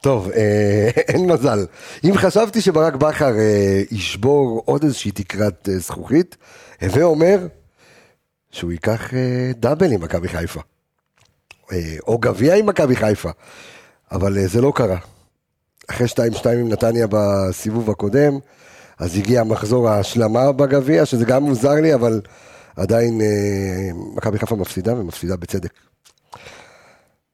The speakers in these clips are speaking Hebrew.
טוב, אה, אין מזל. אם חשבתי שברק בכר אה, ישבור עוד איזושהי תקרת אה, זכוכית, הווה אומר שהוא ייקח אה, דאבל עם מכבי חיפה. אה, או גביע עם מכבי חיפה. אבל אה, זה לא קרה. אחרי 2-2 עם נתניה בסיבוב הקודם, אז הגיע מחזור ההשלמה בגביע, שזה גם מוזר לי, אבל עדיין אה, מכבי חיפה מפסידה, ומפסידה בצדק.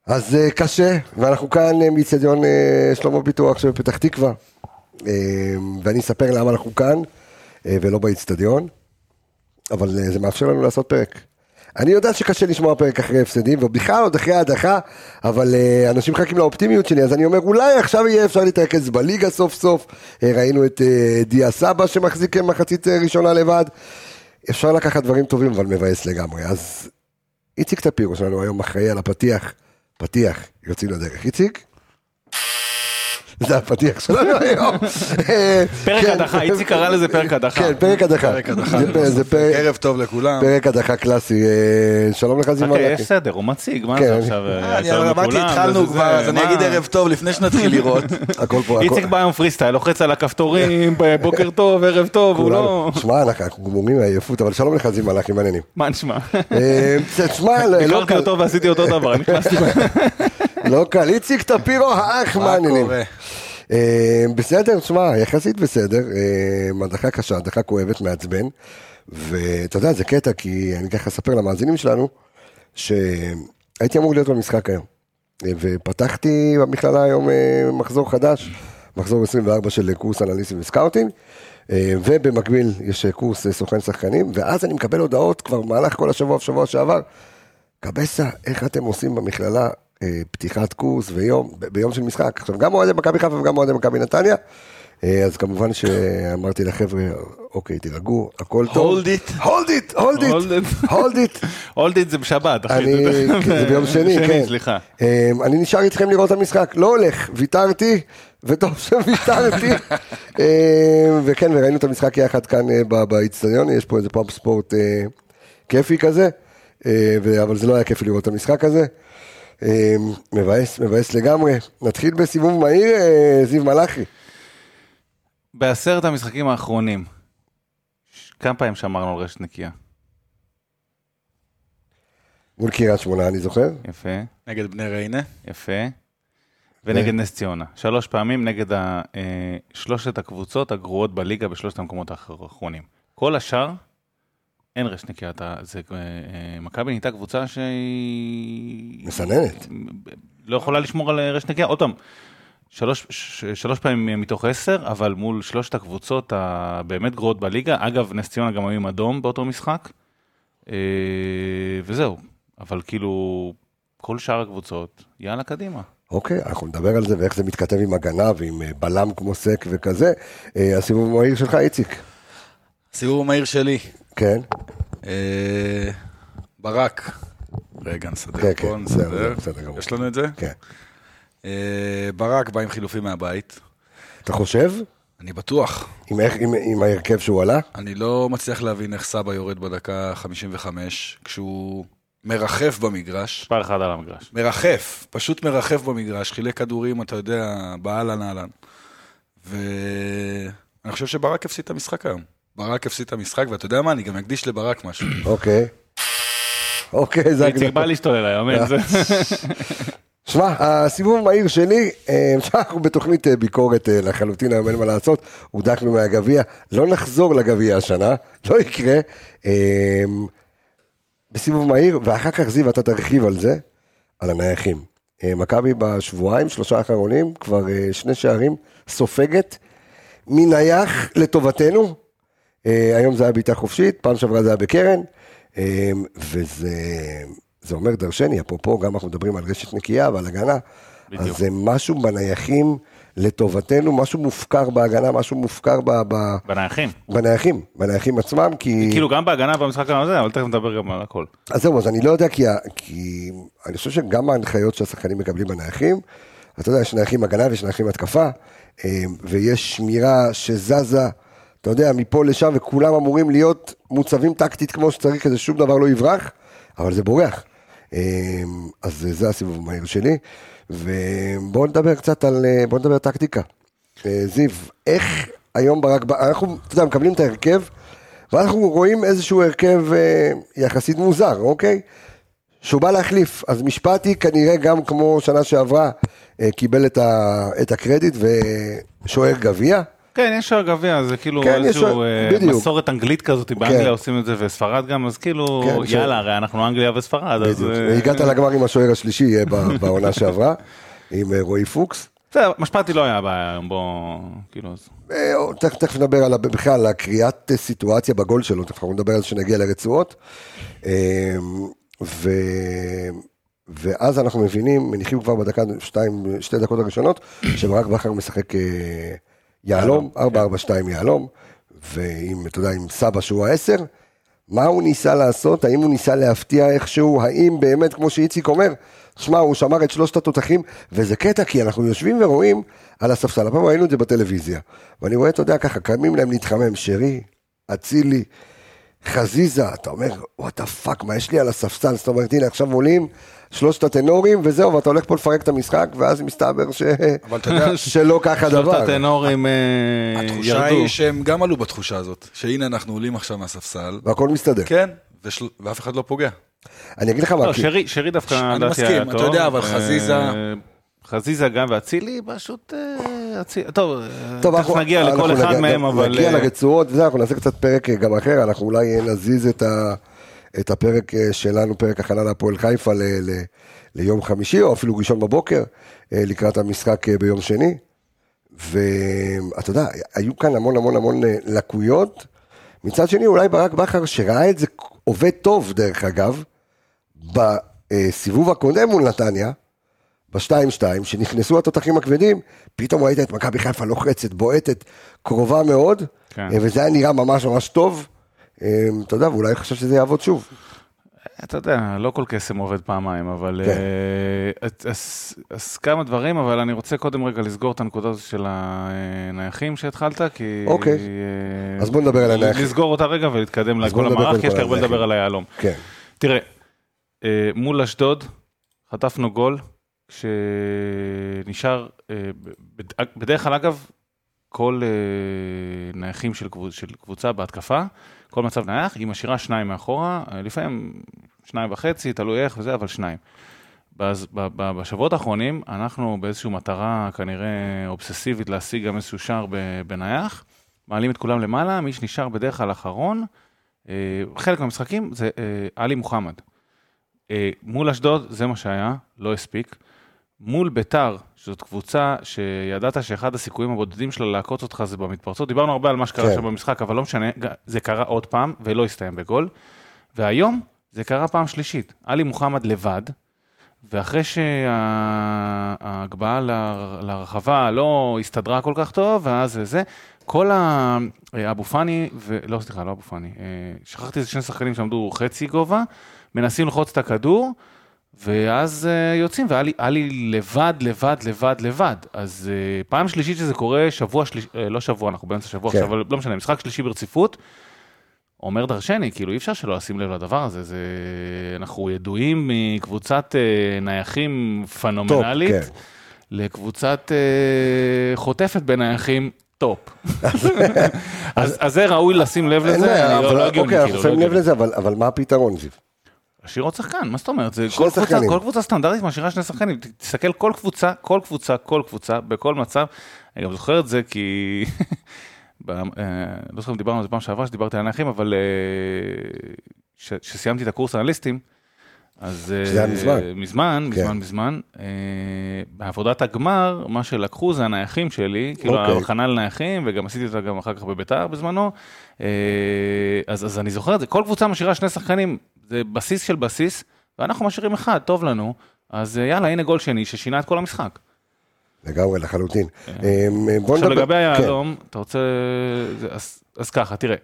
אז אה, קשה, ואנחנו כאן אה, מאיצטדיון אה, שלמה פיתוח שבפתח תקווה, ואני אספר למה אנחנו כאן, ולא באיצטדיון, אבל זה מאפשר לנו לעשות פרק. אני יודע שקשה לשמוע פרק אחרי הפסדים, ובכלל עוד אחרי ההדחה, אבל uh, אנשים מחכים לאופטימיות שלי, אז אני אומר, אולי עכשיו יהיה אפשר להתרכז בליגה סוף סוף. Uh, ראינו את uh, דיה סבא שמחזיק מחצית uh, ראשונה לבד. אפשר לקחת דברים טובים, אבל מבאס לגמרי. אז איציק טפירו שלנו היום אחראי על הפתיח, פתיח, יוצאים לדרך. איציק? זה הפתיח שלנו היום. פרק כן. הדחה, איציק קרא לזה פרק הדחה. כן, פרק הדחה. ערב טוב לכולם. פרק הדחה קלאסי. אה, שלום לך זימון. חכה, לקי. יש סדר, הוא מציג, מה כן. זה עכשיו? אה, אני שלום אמרתי, התחלנו כבר, אז אני? אגיד ערב טוב לפני שנתחיל לראות. הכל פה, הכל. איציק בא היום פרי סטייל, לוחץ על הכפתורים, בוקר טוב, ערב טוב, הוא לא... שמע, אנחנו גמורים מעייפות, אבל שלום לך זיו מלאכי, מעניינים. מה נשמע? אה, תשמע, לא- לא הכרתי קל, אותו ועשיתי אותו דבר, נכנסתי... לא קל. איציק טפירו האח, מה מעניינים. אה, בסדר, שמע, יחסית בסדר. אה, הדחה קשה, הדחה כואבת, מעצבן. ואתה יודע, זה קטע, כי אני ככה אספר למאזינים שלנו, שהייתי אמור להיות במשחק היום. אה, ופתחתי במכללה היום מחזור חדש, מחזור 24 של קורס אנליסטים וסקאוטינג. ובמקביל יש קורס סוכן שחקנים, ואז אני מקבל הודעות כבר במהלך כל השבוע, בשבוע שעבר. קבסה, איך אתם עושים במכללה פתיחת קורס ויום, ביום של משחק? עכשיו, גם אוהדי מכבי חיפה וגם אוהדי מכבי נתניה. אה, אז כמובן שאמרתי לחבר'ה, אוקיי, תירגעו, הכל טוב. Hold it. hold it, hold it, Hold it. hold it. Hold it זה בשבת, אחי. כן, זה ביום שני, כן. סליחה. אה, אני נשאר איתכם לראות את המשחק, לא הולך, ויתרתי, וטוב שוויתרתי. אה, וכן, וראינו את המשחק יחד כאן אה, באיצטדיון, יש פה איזה פאב ספורט אה, כיפי כזה, אה, אבל זה לא היה כיפי לראות את המשחק הזה. אה, מבאס, מבאס לגמרי. נתחיל בסיבוב מהיר, אה, זיו מלאכי. בעשרת המשחקים האחרונים, כמה פעמים שמרנו על רשת נקייה? מול קריית שמונה, אני זוכר. יפה, נגד בני ריינה. יפה. ונגד נס ציונה. שלוש פעמים נגד ה- אה, שלושת הקבוצות הגרועות בליגה בשלושת המקומות האחרונים. כל השאר, אין רשת נקייה. אתה- זה, אה, אה, מכבי נהייתה קבוצה שהיא... מסננת. לא יכולה לשמור על רשת נקייה. עוד פעם, שלוש, ש- שלוש פעמים מתוך עשר, אבל מול שלושת הקבוצות הבאמת גרועות בליגה. אגב, נס ציונה גם היו עם אדום באותו משחק. אה, וזהו. אבל כאילו, כל שאר הקבוצות, יאללה, קדימה. אוקיי, אנחנו נדבר על זה ואיך זה מתכתב עם הגנה ועם בלם כמו סק וכזה. אה, הסיבוב המהיר שלך, איציק. סיבוב המהיר שלי. כן, אה, ברק. רגע, נסדר כן, פה, כן, נסדר. בסדר. יש לנו את זה? כן. אה, ברק בא עם חילופים מהבית. אתה חושב? אני בטוח. עם, איך, עם, עם ההרכב שהוא עלה? אני לא מצליח להבין איך סבא יורד בדקה 55, כשהוא מרחף במגרש. מספר אחד על המגרש. מרחף, פשוט מרחף במגרש, חילק כדורים, אתה יודע, באהלן אהלן. ואני חושב שברק הפסיד את המשחק היום. ברק הפסיד את המשחק, ואתה יודע מה, אני גם אקדיש לברק משהו. אוקיי. אוקיי, זה איציק בא הגדול. להשתולל היום, אין זה. שמע, הסיבוב המהיר שלי, אה, אנחנו בתוכנית אה, ביקורת אה, לחלוטין, היום אין מה לעשות, הודחנו מהגביע, לא נחזור לגביע השנה, לא יקרה. בסיבוב מהיר, ואחר כך זיו, אתה תרחיב על זה, על הנייחים. מכבי בשבועיים, שלושה האחרונים, כבר שני שערים, סופגת, מנייח לטובתנו. אה, היום זה היה בעיטה חופשית, פעם שעברה זה היה בקרן, אה, וזה זה אומר דרשני, אפרופו, גם אנחנו מדברים על רשת נקייה ועל הגנה, בדיוק. אז זה משהו בנייחים לטובתנו, משהו מופקר בהגנה, משהו מופקר ב, ב, בנייחים. בנייחים, בנייחים עצמם, כי... כאילו גם בהגנה במשחק הזה, אבל תכף נדבר גם על הכל. אז זהו, אז אני לא יודע, כי, כי אני חושב שגם ההנחיות שהשחקנים מקבלים בנייחים, אתה יודע, יש נייחים הגנה ויש נייחים התקפה, אה, ויש שמירה שזזה, אתה יודע, מפה לשם, וכולם אמורים להיות מוצבים טקטית כמו שצריך, כדי ששום דבר לא יברח, אבל זה בורח. אז זה הסיבוב המהיר שלי, ובואו נדבר קצת על, אה, בואו נדבר טקטיקה. אה, זיו, איך היום ברק, אנחנו, אתה יודע, מקבלים את ההרכב, ואנחנו רואים איזשהו הרכב אה, יחסית מוזר, אוקיי? שהוא בא להחליף, אז משפטי כנראה גם כמו שנה שעברה קיבל את, ה, את הקרדיט ושוער גביע. כן, יש שוער גביע, זה כאילו כן, איזשהו שוער- בדיוק. מסורת אנגלית כזאת, באנגליה כן. עושים את זה וספרד גם, אז כאילו, כן, יאללה, הרי אנחנו אנגליה וספרד, אז... אה, הגעת לגמר עם השוער השלישי אה, בעונה שעברה, עם אה, רועי פוקס. בסדר, משפטי לא היה בעיה היום, בוא, כאילו. אה, תכף נדבר על, בכלל על הקריאת אה, סיטואציה בגול שלו, תכף אנחנו נדבר על זה כשנגיע לרצועות. אה, ו... ואז אנחנו מבינים, מניחים כבר בדקה שתיים, שתי דקות הראשונות, שברק בכר משחק אה, יהלום, 4-4-2 יהלום, ועם, אתה יודע, עם סבא שהוא העשר, מה הוא ניסה לעשות? האם הוא ניסה להפתיע איכשהו? האם באמת, כמו שאיציק אומר, שמע, הוא שמר את שלושת התותחים, וזה קטע, כי אנחנו יושבים ורואים על הספסל, הפעם ראינו את זה בטלוויזיה, ואני רואה, אתה יודע, ככה, קמים להם להתחמם, שרי, אצילי, חזיזה, אתה אומר, what the fuck, מה יש לי על הספסל? זאת אומרת, הנה, עכשיו עולים שלושת הטנורים, וזהו, ואתה הולך פה לפרק את המשחק, ואז מסתבר ש... יודע, שלא ככה שלושת הדבר. הטנורים אה, התחושה ירדו. היא שהם גם עלו בתחושה הזאת, שהנה אנחנו עולים עכשיו מהספסל, והכל מסתדר. כן, ושל- ואף אחד לא פוגע. אני אגיד לך מה, לא, כי- שרי, שרי דווקא, אני מסכים, אתה. יודע, אבל אה, חזיזה- חזיזה גם ואצילי, פשוט אה, טוב, אה, טוב, תכף נגיע לכל אנחנו אחד מהם, אבל... נגיע אה, לרצועות, וזה, אנחנו נעשה קצת פרק אה, גם אחר, אנחנו אולי נזיז את, ה, את הפרק אה, שלנו, פרק הכנה להפועל חיפה ל, ל, ליום חמישי, או אפילו ראשון בבוקר, אה, לקראת המשחק אה, ביום שני. ואתה יודע, היו כאן המון המון המון אה, לקויות. מצד שני, אולי ברק בכר, שראה את זה עובד טוב, דרך אגב, בסיבוב הקודם מול נתניה, ב-2-2, שנכנסו התותחים הכבדים, פתאום ראית את מכבי חיפה לוחצת, בועטת, קרובה מאוד, כן. אה, וזה היה נראה ממש ממש טוב. אה, אתה יודע, ואולי חשב שזה יעבוד שוב. אתה יודע, לא כל קסם עובד פעמיים, אבל... כן. אה, אז- אז- אז כמה דברים, אבל אני רוצה קודם רגע לסגור את הנקודה הזאת של הנייחים שהתחלת, כי... אוקיי. אז בוא נדבר על הנייחים. לסגור אותה רגע ולהתקדם אז לכל המערך, כי יש לי הרבה לדבר. על היהלום. כן. תראה, אה, מול אשדוד, חטפנו גול, כשנשאר, אה, בד- בדרך כלל אגב, כל אה, נייחים של, קבוצ, של קבוצה בהתקפה, כל מצב נייח, היא משאירה שניים מאחורה, אה, לפעמים שניים וחצי, תלוי איך וזה, אבל שניים. בז- ב- ב- בשבועות האחרונים, אנחנו באיזושהי מטרה כנראה אובססיבית להשיג גם איזשהו שער בנייח, מעלים את כולם למעלה, מי שנשאר בדרך כלל אחרון, חלק מהמשחקים זה עלי מוחמד. מול אשדוד זה מה שהיה, לא הספיק. מול ביתר, שזאת קבוצה שידעת שאחד הסיכויים הבודדים שלה לעקוץ אותך זה במתפרצות, דיברנו הרבה על מה שקרה כן. שם במשחק, אבל לא משנה, זה קרה עוד פעם ולא הסתיים בגול. והיום זה קרה פעם שלישית, עלי מוחמד לבד, ואחרי שההגבהה לרחבה לא הסתדרה כל כך טוב, ואז זה, כל ה... אבו פאני, ו... לא, סליחה, לא אבו פאני, אה, שכחתי איזה שני שחקנים שעמדו חצי גובה, מנסים ללחוץ את הכדור, ואז אה, יוצאים, והיה לי, לי לבד, לבד, לבד, לבד. אז אה, פעם שלישית שזה קורה, שבוע שלישי, אה, לא שבוע, אנחנו באמצע שבוע כן. עכשיו, אבל לא משנה, משחק שלישי ברציפות, אומר דרשני, כאילו אי אפשר שלא לשים לב לדבר הזה, זה... אנחנו ידועים מקבוצת אה, נייחים פנומנלית, כן. לקבוצת אה, חוטפת בנייחים טופ. אז אז זה ראוי לשים לב לזה, אני לא- לא הגיוני, אוקיי, אנחנו כאילו, לא שמים לב. לזה, אבל מה הפתרון, זיו? להשאיר עוד שחקן, מה זאת אומרת? זה כל קבוצה. כל קבוצה סטנדרטית משאירה שני שחקנים. תסתכל כל קבוצה, כל קבוצה, כל קבוצה, בכל מצב. אני גם זוכר את זה כי... ב- אה, לא זוכר אם דיברנו על זה פעם שעברה, שדיברתי על הנייחים, אבל כשסיימתי את הקורס אנליסטים, אז... אה, שזה היה מזמן. מזמן, כן. מזמן, מזמן. אה, בעבודת הגמר, מה שלקחו זה הנייחים שלי, כאילו אוקיי. ההכנה לנייחים, וגם עשיתי אותה גם אחר כך בביתר בזמנו. אה, אז, אז אני זוכר את זה, כל קבוצה משאירה שני שחקנים, זה בסיס של בסיס, ואנחנו משאירים אחד, טוב לנו. אז אה, יאללה, הנה גול שני ששינה את כל המשחק. לגמרי, לחלוטין. כן. אה, עכשיו. לגבי כן. היהלום, אתה רוצה... אז, אז ככה, תראה.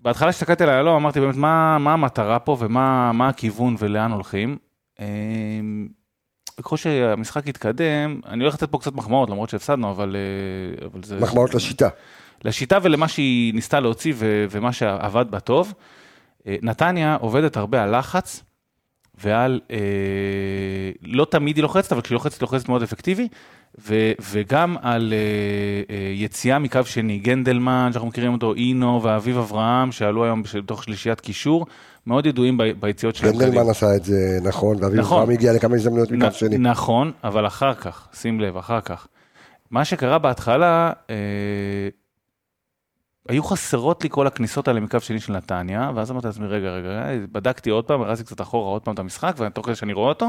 בהתחלה כשהסתכלתי על היהלום, אמרתי באמת, מה, מה המטרה פה ומה מה הכיוון ולאן הולכים. ככל שהמשחק יתקדם, אני הולך לתת פה קצת מחמאות, למרות שהפסדנו, אבל, אבל זה... מחמאות לשיטה. לשיטה ולמה שהיא ניסתה להוציא ו- ומה שעבד בה טוב. אה, נתניה עובדת הרבה על לחץ, ועל, אה, לא תמיד היא לוחצת, אבל כשהיא לוחצת, היא לוחצת מאוד אפקטיבי, ו, וגם על אה, אה, יציאה מקו שני, גנדלמן, שאנחנו מכירים אותו, אינו ואביב אברהם, שעלו היום בתוך שלישיית קישור, מאוד ידועים ב, ביציאות שלהם. גנדלמן עשה את זה נכון, ואביב נכון. אברהם הגיע לכמה הזדמנויות נ, מקו שני. נכון, אבל אחר כך, שים לב, אחר כך. מה שקרה בהתחלה, אה, היו חסרות לי כל הכניסות האלה מקו שני של נתניה, ואז אמרתי לעצמי, רגע, רגע, בדקתי עוד פעם, הרסתי קצת אחורה עוד פעם את המשחק, ותוך כדי שאני רואה אותו,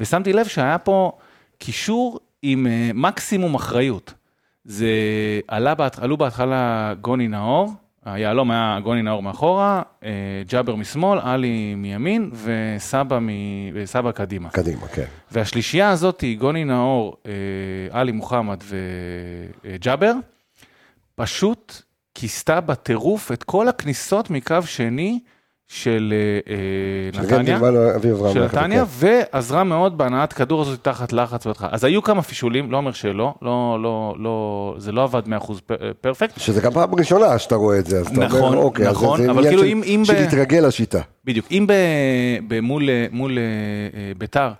ושמתי לב שהיה פה קישור עם אה, מקסימום אחריות. זה עלה, בהת- עלו בהתחלה גוני נאור, היהלום היה גוני נאור מאחורה, אה, ג'אבר משמאל, עלי מימין, וסבא, מ... וסבא קדימה. קדימה, כן. והשלישייה הזאת היא גוני נאור, אה, עלי מוחמד וג'אבר, פשוט כיסתה בטירוף את כל הכניסות מקו שני של אה, אה, של נתניה. של נתניה, כן. ועזרה מאוד בהנעת כדור הזאת תחת לחץ בהתחלה. אז היו כמה פישולים, לא אומר שלא, לא, לא, לא, זה לא עבד 100% פ- פרפקט. שזה גם פעם ראשונה שאתה רואה את זה, אז אתה אומר, נכון, אוקיי, אז נכון, זה אבל עניין כאילו של- אם- אם של ב- להתרגל לשיטה. בדיוק. אם מול, אה, אה, ביתר,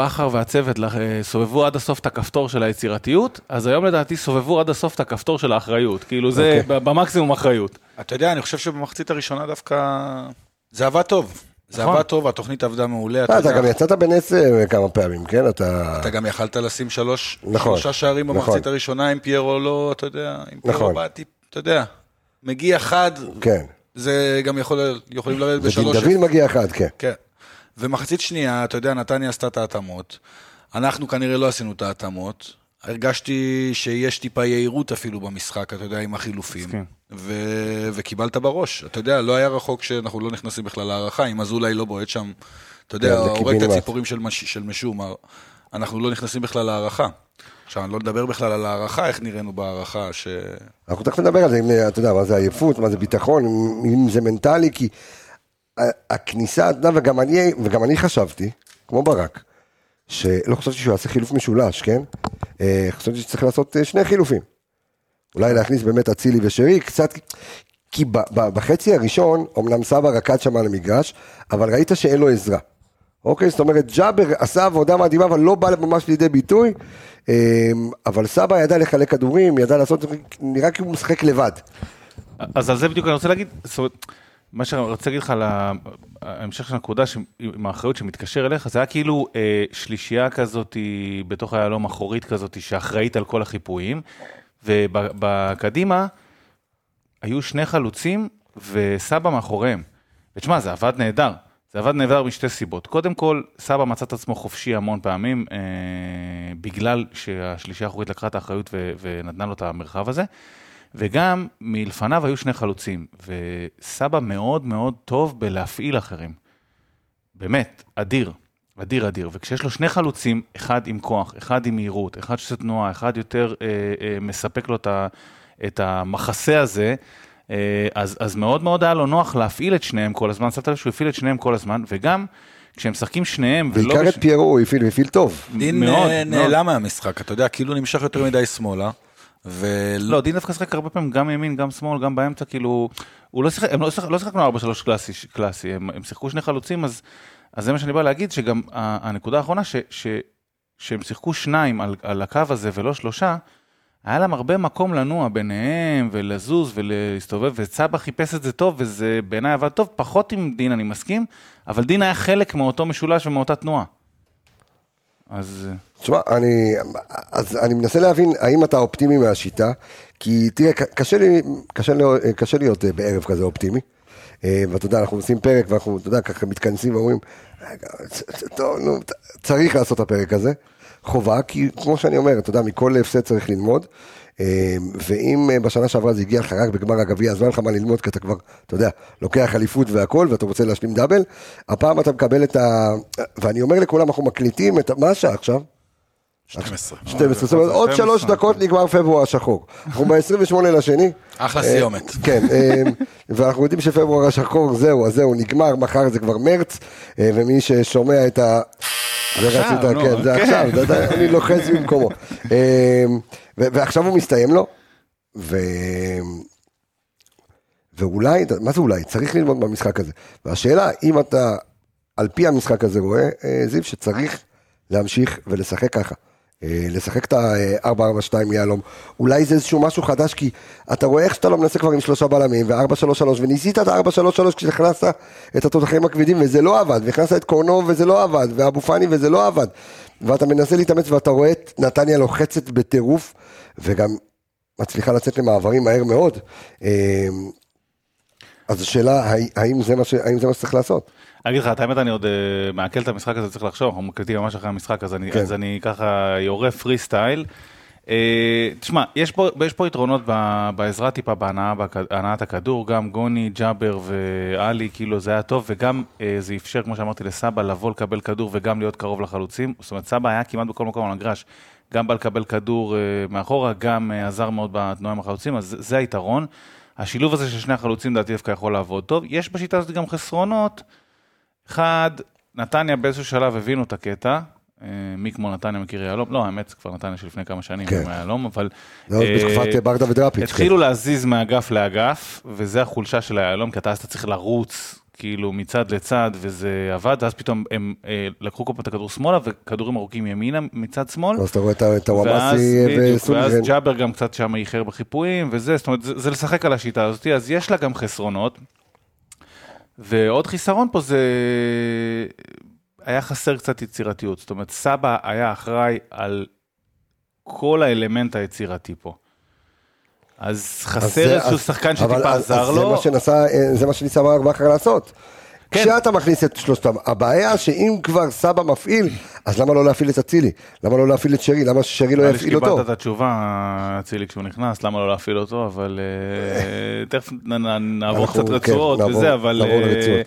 בכר והצוות אה, סובבו עד הסוף את הכפתור של היצירתיות, אז היום לדעתי סובבו עד הסוף את הכפתור של האחריות. כאילו זה אוקיי. ב- במקסימום אחריות. אתה יודע, אני חושב שבמחצית הראשונה דווקא... זה עבד טוב. זה נכון. עבד טוב, התוכנית עבדה מעולה. אתה אה, אתה גם יצאת בנס אה, כמה פעמים, כן? אתה... אתה גם יכלת לשים שלוש, נכון, שלושה שערים נכון. במחצית הראשונה, אם פיירו לא, אתה יודע, אם. פיירו באתי, אתה יודע, מגיע חד, כן. זה גם יכול, יכולים לרדת ודין בשלוש. דוד מגיע אחד, כן. כן. ומחצית שנייה, אתה יודע, נתניה עשתה את ההתאמות. אנחנו כנראה לא עשינו את ההתאמות. הרגשתי שיש טיפה יהירות אפילו במשחק, אתה יודע, עם החילופים. ו- וקיבלת בראש. אתה יודע, לא היה רחוק שאנחנו לא נכנסים בכלל להערכה, אם אזולאי לא בועט שם, אתה יודע, הורג את. הציפורים של, מש- של משומר, אנחנו לא נכנסים בכלל להערכה. עכשיו, אני לא מדבר בכלל על הערכה, איך נראינו בהערכה, ש... אנחנו תכף נדבר על זה, אם, אתה יודע, מה זה עייפות, מה זה ביטחון, אם, אם זה מנטלי, כי הכניסה, וגם אני, וגם אני חשבתי, כמו ברק, שלא חשבתי שהוא יעשה חילוף משולש, כן? אה, חשבתי שצריך לעשות אה, שני חילופים. אולי להכניס באמת אצילי ושרי, קצת, כי ב, ב, בחצי הראשון, אמנם סבא רקד שם על המגרש, אבל ראית שאין לו עזרה. אוקיי, זאת אומרת, ג'אבר עשה עבודה מדהימה, אבל לא בא ממש לידי ביטוי, אה, אבל סבא ידע לחלק כדורים, ידע לעשות, נראה כאילו הוא משחק לבד. אז על זה בדיוק אני רוצה להגיד, זאת אומרת, מה שאני רוצה להגיד לך על ההמשך של הנקודה עם האחריות שמתקשר אליך, זה היה כאילו אה, שלישייה כזאת בתוך היהלום אחורית כזאת שאחראית על כל החיפויים, ובקדימה היו שני חלוצים וסבא מאחוריהם. ותשמע, זה עבד נהדר. זה עבד נהדר משתי סיבות. קודם כל, סבא מצא את עצמו חופשי המון פעמים, אה, בגלל שהשלישייה האחורית לקחה את האחריות ו- ונתנה לו את המרחב הזה. וגם מלפניו היו שני חלוצים, וסבא מאוד מאוד טוב בלהפעיל אחרים. באמת, אדיר, אדיר אדיר. וכשיש לו שני חלוצים, אחד עם כוח, אחד עם מהירות, אחד שעושה תנועה, אחד יותר אה, אה, מספק לו את, ה, את המחסה הזה, אה, אז, אז מאוד מאוד היה לו נוח להפעיל את שניהם כל הזמן, שמת לב שהוא הפעיל את שניהם כל הזמן, וגם כשהם משחקים שניהם, ולא... בעיקר בש- את פיירו הוא הפעיל, הפעיל טוב. דין מאוד, אה, מאוד. נעלם מהמשחק, אתה יודע, כאילו נמשך יותר מדי שמאלה. ולא, לא, דין דווקא שיחק הרבה פעמים גם ימין, גם שמאל, גם באמצע, כאילו, הוא לא שיחק, הם לא, שיחק, לא שיחקנו 4-3 קלאסי, קלאסי הם, הם שיחקו שני חלוצים, אז, אז זה מה שאני בא להגיד, שגם הנקודה האחרונה, ש, ש, שהם שיחקו שניים על, על הקו הזה ולא שלושה, היה להם הרבה מקום לנוע ביניהם, ולזוז ולהסתובב, וצבא חיפש את זה טוב, וזה בעיניי עבד טוב, פחות עם דין, אני מסכים, אבל דין היה חלק מאותו משולש ומאותה תנועה. אז... תשמע, אני, אז אני מנסה להבין האם אתה אופטימי מהשיטה, כי תראה, קשה לי, קשה לי, קשה להיות אה, בערב כזה אופטימי. אה, ואתה יודע, אנחנו עושים פרק ואנחנו, אתה יודע, ככה מתכנסים ואומרים, "רגע, צ- צ- טוב, נו, צריך לעשות את הפרק הזה. חובה, כי כמו שאני אומר, אתה יודע, מכל הפסד צריך ללמוד. אה, ואם אה, בשנה שעברה זה הגיע לך רק בגמר הגביע, אז לא היה לך מה ללמוד, כי אתה כבר, אתה יודע, לוקח אליפות והכל, ואתה רוצה להשלים דאבל, הפעם אתה מקבל את ה... ואני אומר לכולם, אנחנו מקליטים את. מה השעה עכשיו? 12. 12, זאת אומרת עוד 12, שלוש דקות נגמר פברואר השחור. אנחנו ב-28 לשני. אחלה אה, סיומת. כן, אה, ואנחנו יודעים שפברואר השחור זהו, אז זהו, נגמר, מחר זה כבר מרץ, אה, ומי ששומע את ה... זה רצית, כן, זה כן. עכשיו, אני לוחץ במקומו. ו- ועכשיו הוא מסתיים לו, ו... ואולי, מה זה אולי? צריך ללמוד במשחק הזה. והשאלה, אם אתה על פי המשחק הזה רואה, אה, זיו, שצריך להמשיך ולשחק ככה. אה, לשחק את ה-4-4-2 יהלום, אולי זה איזשהו משהו חדש, כי אתה רואה איך שאתה לא מנסה כבר עם שלושה בלמים, ו-4-3-3, וניסית את ה-4-3-3 כשהכנסת את התותחים הכבדים, וזה לא עבד, והכנסת את קורנו וזה לא עבד, ואבו פאני וזה לא עבד, ואתה מנסה להתאמץ ואתה רואה את נתניה לוחצת בטירוף, וגם מצליחה לצאת למעברים מהר מאוד. אה, אז השאלה, האם זה מה, ש... האם זה מה שצריך לעשות? אגיד לך, את האמת, אני עוד uh, מעכל את המשחק הזה, צריך לחשוב, אנחנו מקליטים ממש אחרי המשחק, אז אני, כן. אז אני ככה יורה פרי סטייל. Uh, תשמע, יש פה, יש פה יתרונות בעזרה טיפה בהנעת הכדור, גם גוני, ג'אבר ואלי, כאילו זה היה טוב, וגם uh, זה אפשר, כמו שאמרתי, לסבא לבוא לקבל כדור וגם להיות קרוב לחלוצים. זאת אומרת, סבא היה כמעט בכל מקום על המגרש, גם בא לקבל כדור מאחורה, גם עזר מאוד בתנועה עם החלוצים, אז זה, זה היתרון. השילוב הזה של שני החלוצים, לדעתי דווקא יכול לעבוד טוב. יש בשיטה הזאת גם חסרונות. אחד, נתניה באיזשהו שלב הבינו את הקטע, אה, מי כמו נתניה מכיר יהלום, לא, האמת זה כבר נתניה שלפני כמה שנים כן. עם יהלום, אבל... זה עוד בתקופת אה, ברדה ודראפיץ'. התחילו כן. להזיז מאגף לאגף, וזה החולשה של היהלום, כי אתה אז אתה צריך לרוץ, כאילו, מצד לצד, וזה עבד, ואז פתאום הם אה, לקחו כל פעם את הכדור שמאלה, וכדורים ארוכים ימינה מצד שמאל. אז אתה רואה את הוואמאסי וסונגרן. ואז ג'אבר גם קצת שם איחר בחיפויים, וזה, זאת אומרת, זה, זה לשחק על השיטה הזאת, אז יש לה גם חסרונות. ועוד חיסרון פה זה, היה חסר קצת יצירתיות, זאת אומרת, סבא היה אחראי על כל האלמנט היצירתי פה. אז חסר איזשהו שחקן שטיפה עזר לו. זה מה שניסה ברק בכר לעשות. כן. כשאתה מכניס את שלושתם, הבעיה שאם כבר סבא מפעיל, אז למה לא להפעיל את אצילי? למה לא להפעיל את שרי? למה ששרי לא יפעיל אותו? קיבלת את התשובה, אצילי כשהוא נכנס, למה לא להפעיל אותו, אבל אה, תכף נעבור קצת כן, רצועות וזה, אבל... אה,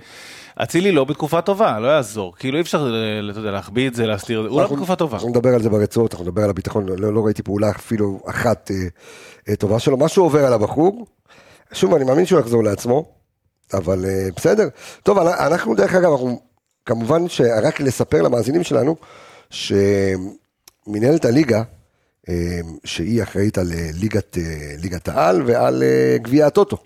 אצילי לא בתקופה טובה, לא יעזור. כאילו אי אפשר, אה, אתה יודע, להחביא את זה, להסתיר את זה, הוא לא בתקופה טובה. אנחנו נדבר על זה ברצועות, אנחנו נדבר על הביטחון, לא, לא ראיתי פעולה אפילו אחת טובה שלו. משהו עובר על הבחור, שוב, אני מאמין שהוא יחזור לעצמו. אבל אה, בסדר. טוב, אנחנו דרך אגב, אנחנו כמובן שרק לספר למאזינים שלנו, שמנהלת הליגה, אה, שהיא אחראית על אה, ליגת, ליגת העל ועל גביע הטוטו.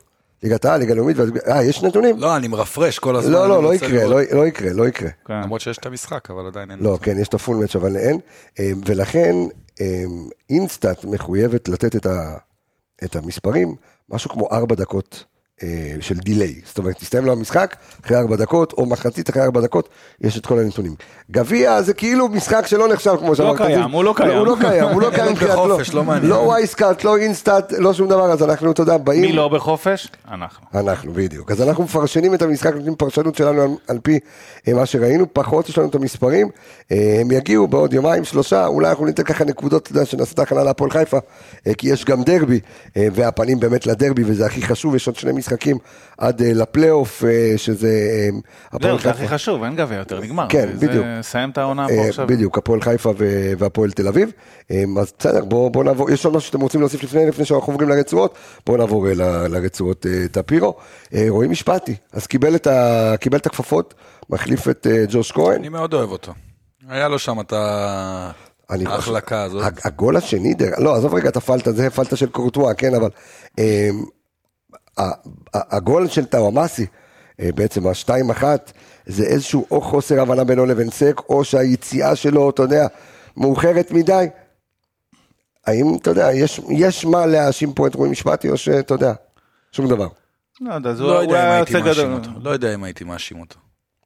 ליגת העל, ליגה לאומית, אה, יש נתונים? לא, אני מרפרש כל הזמן. לא, לא, לא יקרה, לא, לא יקרה, לא יקרה. כן. למרות שיש את המשחק, אבל עדיין אין. לא, כן, יש את ה full match, אבל אין. ולכן, אינסטאט מחויבת לתת את, ה, את המספרים, משהו כמו ארבע דקות של delay, זאת אומרת, תסתיים לו המשחק, אחרי ארבע דקות, או מחצית אחרי ארבע דקות, יש את כל הנתונים. גביע זה כאילו משחק שלא נחשב, כמו שאמרת. לא קיים, הוא לא קיים. הוא לא קיים, הוא לא קיים בחופש, לא מעניין. לא ווייסקאוט, לא אינסטאט, לא שום דבר, אז אנחנו, אתה יודע, באים... מי לא בחופש? אנחנו. אנחנו, בדיוק. אז אנחנו מפרשנים את המשחק, נותנים פרשנות שלנו על פי אה, מה שראינו, פחות יש לנו את המספרים, אה, הם יגיעו בעוד יומיים, שלושה, אולי אנחנו ניתן ככה נקודות, אתה יודע, שנעשה את ההכנה להפועל חיפה, כי יש גם דרבי, והפנים באמת לדרבי, וזה הכי חשוב, יש עוד שני משחקים עד אה, לפלייאוף, אה, שזה... אה, זהו, זה הכי חשוב, אין גביע יותר, נגמר. כן, בדיוק. סיים את העונה פה עכשיו. בדיוק, הפועל חיפה והפועל תל אביב. אז בסדר, בואו נעבור, יש עוד משהו שאתם רוצים להוסיף לפני, לפני שאנחנו עוברים לרצועות? בואו נעבור לרצועות טפירו. רועי משפטי, אז קיבל את הכפפות, מחליף את ג'וש כהן. אני מאוד אוהב אותו. היה לו שם את ההחלקה הזאת. הגול השני, לא, עזוב רגע את הפלטה, זה פלטה של קורטואה, כן, אבל הגול של טאוואמאסי, אה, בעצם השתיים אחת, זה איזשהו או חוסר הבנה בינו לבין סק, או שהיציאה שלו, אתה יודע, מאוחרת מדי. האם, אתה יודע, יש, יש מה להאשים פה את רועי משפטי, או שאתה יודע, שום דבר. לא יודע, לא הוא היה יוצא גדול. לא יודע אם הייתי מאשים אותו.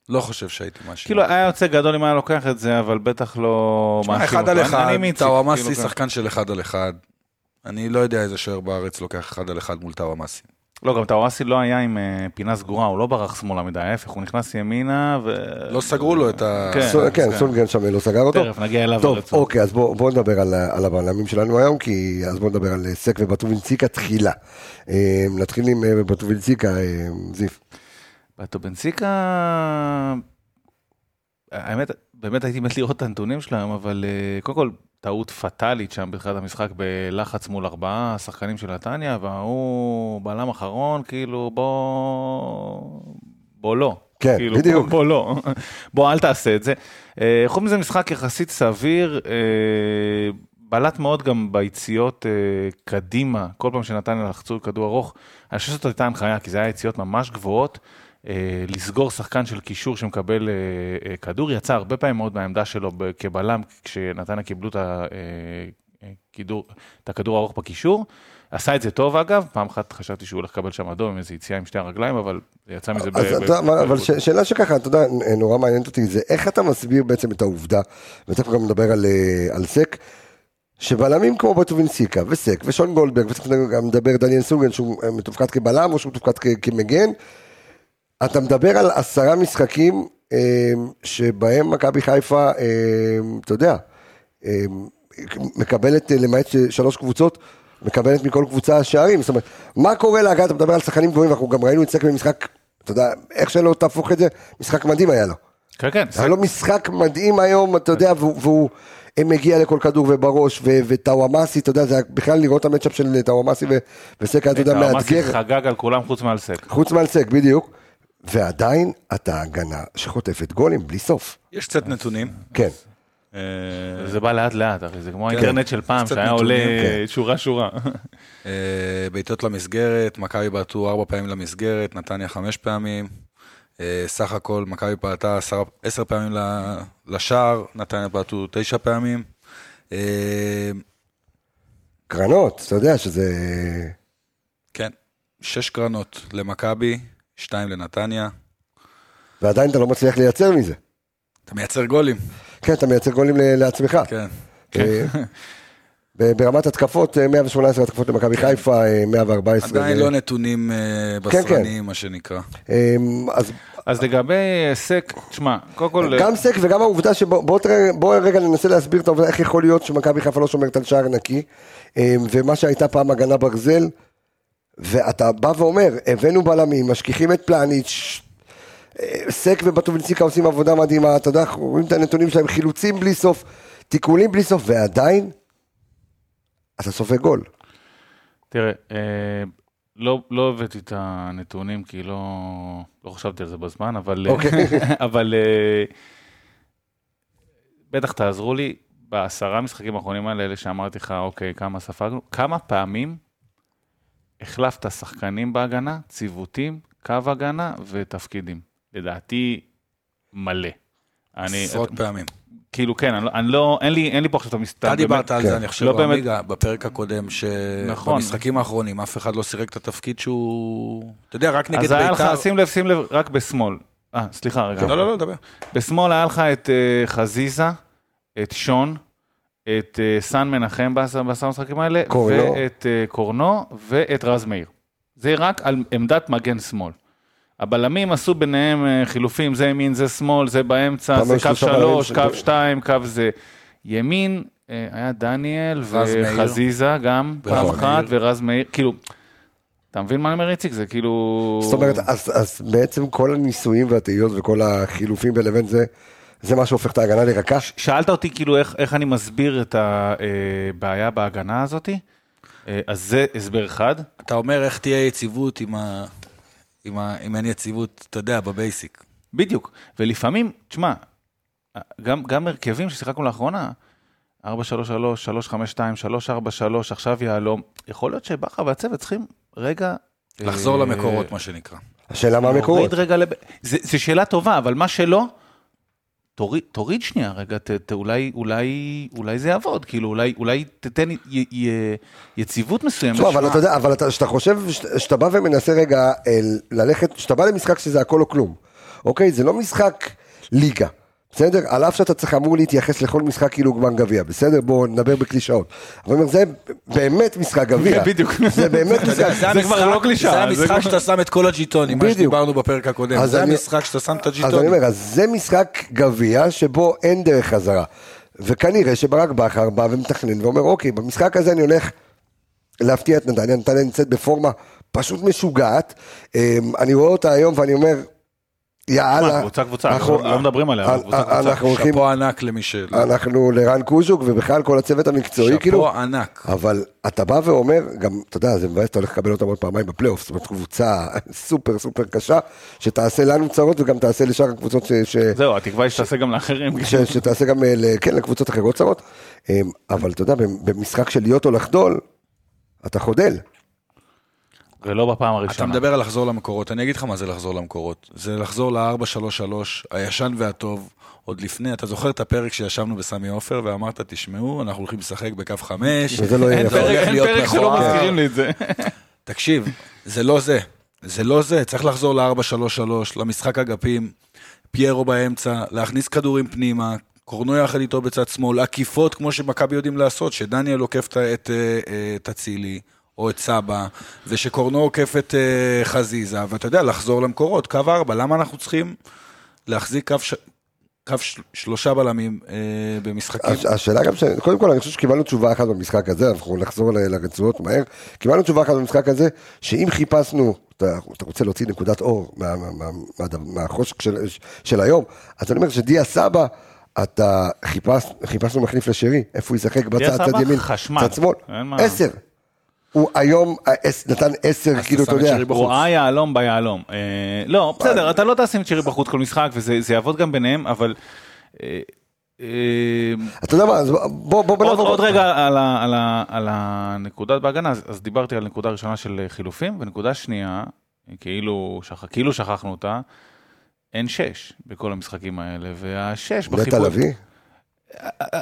לא חושב שהייתי מאשים. כאילו היה יוצא גדול אם היה לוקח את זה, אבל בטח לא מאשים אותו. אחד על אחד, טאוואמאסי שחקן של אחד על אחד. אני לא יודע איזה שוער בארץ לוקח אחד על אחד מול טאוואמאסי. לא, גם טאוואסי לא היה עם אה, פינה סגורה, הוא לא ברח שמאלה מדי, ההפך, הוא נכנס ימינה ו... לא סגרו לו את ה... כן, כן, כן. סונגרן שם לא סגר אותו. תכף נגיע אליו. טוב, אוקיי, אז בואו נדבר על הבעלמים שלנו היום, כי אז בואו נדבר על סק ובטובינציקה תחילה. אה, נתחיל עם אה, בטובינציקה, זיף. בטובינציקה, האמת, באמת הייתי מת לראות את הנתונים שלהם, אבל קודם כל, טעות פטאלית שם בתחילת המשחק בלחץ מול ארבעה שחקנים של נתניה, והוא בלם אחרון, כאילו בוא... בוא לא. כן, כאילו, בדיוק. בוא, בוא לא, בוא אל תעשה את זה. אה, חוץ מזה משחק יחסית סביר, אה, בלט מאוד גם ביציאות אה, קדימה, כל פעם שנתניה לחצו כדור ארוך, אני חושב שזאת הייתה הנחיה, כי זה היה יציאות ממש גבוהות. אה, לסגור שחקן של קישור שמקבל אה, אה, כדור, יצא הרבה פעמים מאוד מהעמדה שלו כבלם, כשנתניה קיבלו את, ה, כידור, את הכדור הארוך בקישור. עשה את זה טוב אגב, פעם אחת חשבתי שהוא הולך לקבל שם אדום עם איזו יציאה עם שתי הרגליים, אבל יצא מזה. אז ב- אתה, ב- אבל ש- שאלה שככה, אתה יודע, נורא מעניינת אותי, זה איך אתה מסביר בעצם את העובדה, ותכף גם נדבר על, על סק, שבלמים כמו בטובינסיקה וסק ושון גולדברג, ותכף גם נדבר דניאל סוגן שהוא מתופקד כבלם או שהוא מתופקד כ- כמגן, אתה מדבר על עשרה משחקים אה, שבהם מכבי חיפה, אה, אתה יודע, אה, מקבלת, למעט שלוש קבוצות, מקבלת מכל קבוצה שערים. זאת אומרת, מה קורה להגעה, אתה מדבר על שחקנים גבוהים, אנחנו גם ראינו את סק במשחק, אתה יודע, איך שלא תהפוך את זה, משחק מדהים היה לו. כן, כן, היה לו משחק מדהים היום, אתה יודע, והוא, מגיע לכל כדור ובראש, וטאוואמאסי, אתה יודע, זה בכלל לראות את המצ'אפ של טאוואמאסי וסק, אתה יודע, מאתגר, חגג על כולם חוץ מעל סק. חוץ מעל סק, בדיוק, ועדיין אתה הגנה שחוטפת גולים בלי סוף. יש קצת נתונים. כן. אה, זה בא לאט לאט, אחי, זה כמו האינטרנט של פעם, שהיה עולה כן. שורה שורה. אה, בעיטות למסגרת, מכבי בעטו ארבע פעמים למסגרת, נתניה חמש פעמים. אה, סך הכל מכבי בעטה עשר- פעמים ל- לשער, נתניה בעטו תשע פעמים. קרנות, אתה יודע שזה... כן, שש קרנות למכבי, שתיים לנתניה. ועדיין אתה לא מצליח לייצר מזה. אתה מייצר גולים. כן, אתה מייצר גולים ל- לעצמך. כן. אה, ב- ברמת התקפות, אה, 118 התקפות למכבי חיפה, אה, 114. עדיין ל- לא נתונים אה, כן, כן. בשרניים, מה שנקרא. אה, אז אז לגבי סק, תשמע, קודם כל... גם סק וגם העובדה שבוא בוא תראה, בוא רגע ננסה להסביר את העובדה איך יכול להיות שמכבי חיפה לא שומרת על שער נקי, אה, ומה שהייתה פעם הגנה ברזל, ואתה בא ואומר, הבאנו בלמים, משכיחים את פלניץ', אה, סק ובטובינציקה עושים עבודה מדהימה, אתה יודע, אנחנו רואים את הנתונים שלהם, חילוצים בלי סוף, תיקולים בלי סוף, ועדיין, אתה סופג גול. תראה, אה, לא, לא הבאתי את הנתונים כי לא, לא חשבתי על זה בזמן, אבל, אוקיי. אבל אה, בטח תעזרו לי, בעשרה משחקים האחרונים האלה, אלה שאמרתי לך, אוקיי, כמה ספגנו, כמה פעמים החלפת שחקנים בהגנה, ציוותים, קו הגנה ותפקידים. לדעתי, מלא. אני, עשרות פעמים. כאילו, כן, אני, לא- אני לא, אין לי, אין לי פה עכשיו את המסתכל. אתה דיברת על כן. זה, אני חושב, לא באמת- בעמיגה, בפרק הקודם, נכון. שבמשחקים האחרונים אף אחד לא סירק את התפקיד שהוא... אתה יודע, רק נגד אז היה לך, בית"ר... שים לב, שים לב, רק בשמאל. אה, סליחה רגע. לא, לא, לא, דבר. בשמאל היה לך את אה, חזיזה, את שון, את אה, סן מנחם בעשר בעשר המשחקים האלה, קורנו. ואת אה, קורנו, ואת רז מאיר. זה רק על עמדת מגן שמאל. הבלמים עשו ביניהם אה, חילופים, זה ימין, זה שמאל, זה באמצע, זה קו שלוש, קו שתיים, קו זה. ימין היה דניאל רז מאיר. וחזיזה גם פעם אחת, מאיר. ורז מאיר, כאילו, אתה מבין מה אני אומר איציק? זה כאילו... זאת אומרת, אז, אז בעצם כל הניסויים והתהיות וכל החילופים בין לבין זה, זה מה שהופך את ההגנה לרכה? שאלת אותי כאילו איך, איך אני מסביר את הבעיה בהגנה הזאתי, אה, אז זה הסבר אחד. אתה אומר איך תהיה יציבות עם ה... עם ה... אם אין יציבות, אתה יודע, בבייסיק. בדיוק. ולפעמים, תשמע, גם, גם הרכבים ששיחקנו לאחרונה, 4-3-3, 3-5-2, 3-4-3, עכשיו יהלום, יכול להיות שבכר והצוות צריכים רגע... לחזור אה, למקורות, מה שנקרא. השאלה מה המקורות. לב... זה, זה שאלה טובה, אבל מה שלא, תוריד, תוריד שנייה רגע, ת, ת, אולי, אולי, אולי זה יעבוד, כאילו אולי, אולי תתן י, י, י, יציבות מסוימת. תשמע, אבל אתה יודע, אבל אתה- כשאתה חושב, שאת- שאתה בא ומנסה רגע אל- ללכת, כשאתה בא למשחק שזה הכל או כלום, אוקיי? זה לא משחק ליגה, בסדר? על אף שאתה צריך אמור להתייחס לכל משחק כאילו גמר גביע, בסדר? בואו נדבר בקלישאות. אבל אני אומר, זה באמת משחק גביע. בדיוק. זה באמת משחק. זה כבר לא קלישאה, זה המשחק שאתה שם את כל הג'יטונים, מה. שדיברנו בפרק הקודם. זה המשחק שאתה שם את אז אני הג'יטונים. אומר, זה משחק גביע שבו אין דרך חזרה. וכנראה שברק בכר בא ומתכנן ואומר, אוקיי, במשחק הזה אני הולך להפתיע את נתניה, נתניה נמצאת בפורמה פשוט משוגעת. אמ, אני רואה אותה היום ואני אומר, יאללה. קבוצה קבוצה, אנחנו- לא מדברים עליה, קבוצה קבוצה. אנחנו הולכים, שאפו ענק למי ש... אנחנו לרן קוז'וק ובכלל כל הצוות המקצועי, כאילו. שאפו ענק. אבל אתה בא ואומר, גם, אתה יודע, זה מבאס, אתה הולך לקבל אותם עוד פעמיים בפלייאוף, זאת אומרת, קבוצה סופר סופר קשה, שתעשה לנו צרות וגם תעשה לשאר הקבוצות ש... ש... זהו, התקווה היא שתעשה גם לאחרים. ש, שתעשה גם, אה, ל- כן, לקבוצות אחרות צרות. אמ, אבל אתה יודע, במשחק של להיות או לחדול, אתה חודל. ולא בפעם אתה הראשונה. מדבר על לחזור למקורות, אני אגיד לך מה זה לחזור למקורות. זה לחזור ל-433, הישן והטוב, עוד לפני, אתה זוכר את הפרק שישבנו בסמי עופר ואמרת, תשמעו, אנחנו הולכים לשחק בקו חמש, וזה לא יהיה יפה. פרק, אין להיות פרק שלא. מזכירים לי את זה. תקשיב, זה לא זה. זה לא זה, צריך לחזור ל-433, למשחק אגפים, פיירו באמצע, להכניס כדורים פנימה, קורנו יחד איתו בצד שמאל, עקיפות כמו שמכבי יודעים לעשות, שדניאל עוקף את- את אה, אה, את אצילי. או את סבא, ושקורנו עוקף את אה, חזיזה, ואתה יודע, לחזור למקורות, קו ארבע, למה אנחנו צריכים להחזיק קו, ש... קו של... שלושה בלמים אה, במשחקים? הש- השאלה גם, ש... קודם כל אני חושב שקיבלנו תשובה אחת במשחק הזה, אנחנו נחזור ל- לרצועות מהר, קיבלנו תשובה אחת במשחק הזה, שאם חיפשנו, אתה, אתה רוצה להוציא נקודת אור מה, מה, מה, מה, מהחושק של, של היום, אז אני אומר שדיה סבא, אתה חיפש, חיפשנו מחליף לשרי, איפה הוא ישחק בצד, צד ימין, חשמל. צד שמאל. עשר. הוא היום העש- נתן עשר, כאילו, אתה יודע. הוא ראה יהלום ביהלום. אה, לא, בסדר, אתה לא תשים את שירי בחוץ כל משחק, וזה זה יעבוד גם ביניהם, אבל... אה, אה, אתה יודע מה, אז בוא, בוא, בוא עוד, נעבור. עוד רגע על, הנקודת בהגנה, אז, דיברתי על נקודה ראשונה של חילופים, ונקודה שנייה, כאילו, כאילו שכחנו אותה, אין שש בכל המשחקים האלה, והשש נטע בחיפוי... לביא?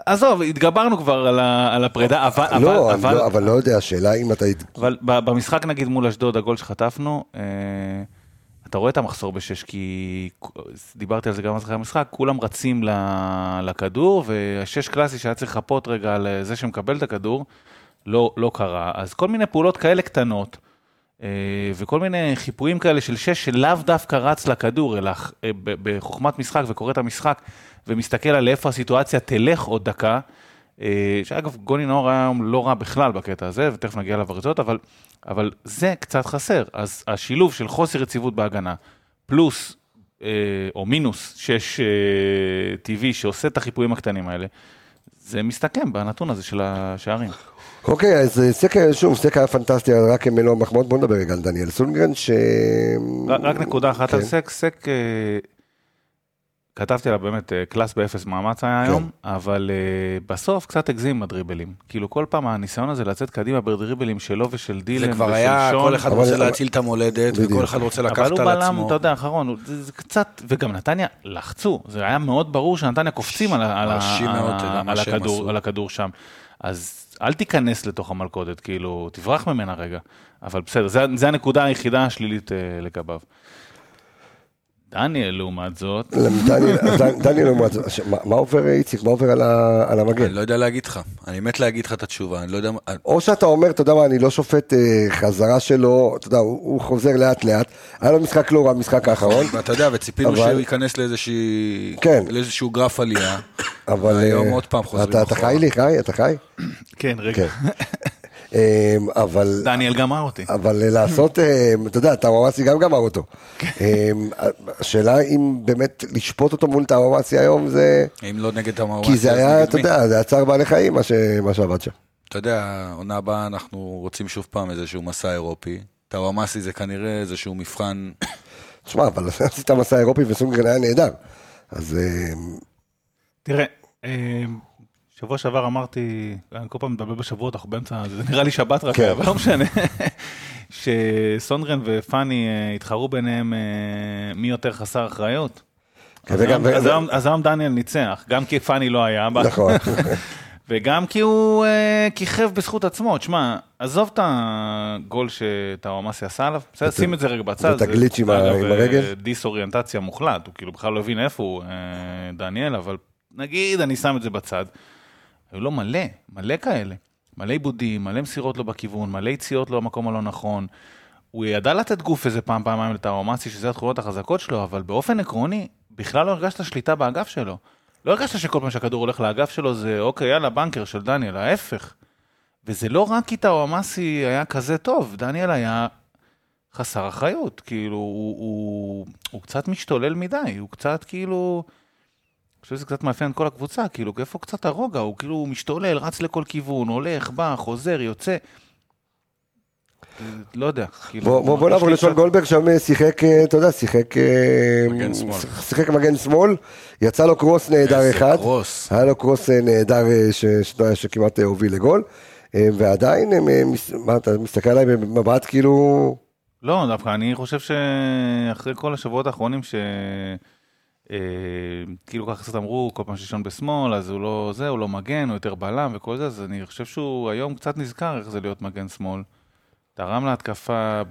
עזוב, התגברנו כבר על, ה, על הפרידה, אבל, לא, אבל, לא, אבל לא יודע, השאלה אם אתה... אבל במשחק נגיד מול אשדוד, הגול שחטפנו, אה, אתה רואה את המחסור בשש, כי דיברתי על זה גם אחרי המשחק, כולם רצים לכדור, והשש קלאסי שהיה צריך לחפות רגע על זה שמקבל את הכדור, לא, לא קרה. אז כל מיני פעולות כאלה קטנות, אה, וכל מיני חיפויים כאלה של שש שלאו דווקא רץ לכדור, אלא אה, בחוכמת משחק וקורא את המשחק, ומסתכל על איפה הסיטואציה תלך עוד דקה. אה, שאגב, גוני נאור היה היום לא רע בכלל בקטע הזה, ותכף נגיע לברצות, אבל, אבל זה קצת חסר. אז השילוב של חוסר יציבות בהגנה, פלוס אה, או מינוס שש אה, טבעי שעושה את החיפויים הקטנים האלה, זה מסתכם בנתון הזה של השערים. אוקיי, אז אה, סק, היה- שוב, סק היה פנטסטי, רק מלוא המחמאות, בוא נדבר רגע על דניאל סונגרן, ש... רק, נקודה אחת כן. על סק, סק, אה, כתבתי עליו באמת אה, class באפס מאמץ היה כן. היום, אבל אה, בסוף קצת הגזים בדריבלים. כאילו כל פעם הניסיון הזה לצאת קדימה בדריבלים שלו ושל דילן זה ושל כבר היה, שון. כל אחד אבל- רוצה אבל- להציל את המולדת, בדיוק. וכל אחד רוצה אבל לקחת הוא על בלם, עצמו. אתה יודע, האחרון, הוא- זה, זה קצת, וגם נתניה לחצו, זה היה מאוד ברור שנתניה קופצים על, על, על, הכדור. על הכדור שם. אז אל תיכנס לתוך המלכודת, כאילו, תברח ממנה רגע. אבל בסדר, זה, זה הנקודה היחידה השלילית אה, לגביו. דניאל, לעומת זאת, דניאל, דן- דניאל, לעומת זאת, מה עובר, איציק, מה עובר על המגן? אני לא יודע להגיד לך, אני מת להגיד לך את התשובה, אני לא יודע, או שאתה אומר, אתה יודע מה, אני לא שופט אה, חזרה שלו, אתה יודע, הוא חוזר לאט לאט, היה לו משחק לא רע, המשחק האחרון, ואתה יודע, וציפינו שהוא ייכנס כן. לאיזשהו גרף עלייה, אבל... היום אה, עוד פעם חוזרים אתה אתה אחורה. חי לי, חי? אתה חי? כן, רגע, כן. אבל... דניאל גמר אותי. אבל לעשות, אה, אתה יודע, טאוואמאסי גם גמר אותו. אה, השאלה אם באמת לשפוט אותו מול טאוואמאסי היום זה... אם לא נגד המאורס, כי זה היה, אתה? יודע, זה היה צער בעלי חיים מה שעבד שם. אתה יודע, עונה הבאה אנחנו רוצים שוב פעם איזשהו מסע אירופי. טאוואמאסי זה כנראה איזשהו מבחן, תשמע, אבל עשית מסע אירופי וסונגרן היה נהדר. אז אה, תראה, אה, שבוע שעבר אמרתי, אני כל פעם מדבר בשבועות, אנחנו באמצע, זה נראה לי שבת רק, כן. אבל לא משנה, שסונגרן ופאני אה, התחרו ביניהם אה, מי יותר חסר אחריות. כן, אז היום- אז ו- היום- אז היום דניאל ניצח, גם כי פאני לא היה, נכון. וגם כי הוא אה, כיכב בזכות עצמו. תשמע, עזוב את הגול שטאוואמאסי עשה עליו, בסדר, את- שים את זה רגע בצד. ואת הגליץ' זה, עם ה- אגב, עם אה, הרגל? דיסאוריינטציה מוחלט, הוא כאילו בכלל לא הבין איפה הוא, אה, דניאל, אבל נגיד אני שם את זה בצד. היו לו מלא, מלא כאלה. מלא עיבודים, מלא מסירות לא בכיוון, מלא יציאות לא במקום הלא נכון. הוא ידע לתת גוף איזה פעם, פעמיים לטאוואמאסי, שזה התכונות החזקות שלו, אבל באופן עקרוני, בכלל לא הרגשת שליטה באגף שלו. לא הרגשת שכל פעם שהכדור הולך לאגף שלו זה, אוקיי, יאללה, בנקר של דניאל, ההפך. וזה לא רק כי טאוואמאסי היה כזה טוב, דניאל היה חסר אחריות. כאילו, הוא, הוא, הוא קצת משתולל מדי, הוא קצת כאילו... אני חושב שזה קצת מאפיין את כל הקבוצה, כאילו, איפה קצת הרוגע? הוא כאילו משתולל, רץ לכל כיוון, הולך, בא, חוזר, יוצא. לא יודע, כאילו... בוא בוא- נעבור לשון גולדברג, שם שיחק, אה, אתה יודע, שיחק... אה, מגן שמאל. שיחק מגן שמאל, יצא לו קרוס נהדר איזה אחד. קרוס. היה לו קרוס אה, נהדר אה, ש- שאתה יודע, שכמעט אה, הוביל לגול. אה, ועדיין, הם, אה, מה, אתה מסתכל עליי במבט כאילו... לא, דווקא אני חושב שאחרי כל השבועות האחרונים ש... אה, כאילו ככה קצת אמרו, כל פעם שישון בשמאל, אז הוא לא זה, הוא לא מגן, הוא יותר בלם וכל זה, אז אני חושב שהוא היום קצת נזכר איך זה להיות מגן שמאל. תרם להתקפה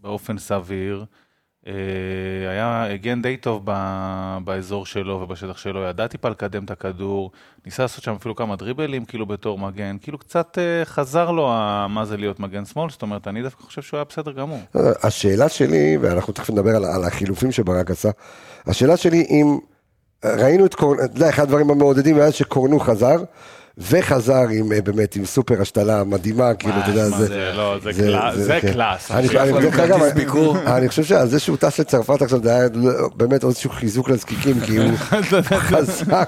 באופן סביר. אה, היה, הגן די טוב ב, באזור שלו ובשטח שלו, ידע טיפה לקדם את הכדור, ניסה לעשות שם אפילו כמה דריבלים כאילו בתור מגן, כאילו קצת אה, חזר לו מה זה להיות מגן שמאל, זאת אומרת, אני דווקא חושב שהוא היה בסדר גמור. השאלה שלי, ואנחנו תכף נדבר על, על החילופים שברק עשה, השאלה שלי אם ראינו את קורנו, אתה יודע, אחד הדברים המעודדים היה שקורנו חזר. וחזר עם אה, באמת עם סופר השתלה מדהימה, כאילו, אתה יודע, זה... זה, לא, זה class, זה כן. class. אני- חושב שעל זה שהוא טס לצרפת עכשיו, זה היה באמת עוד איזשהו חיזוק לזקיקים, כי הוא חזר,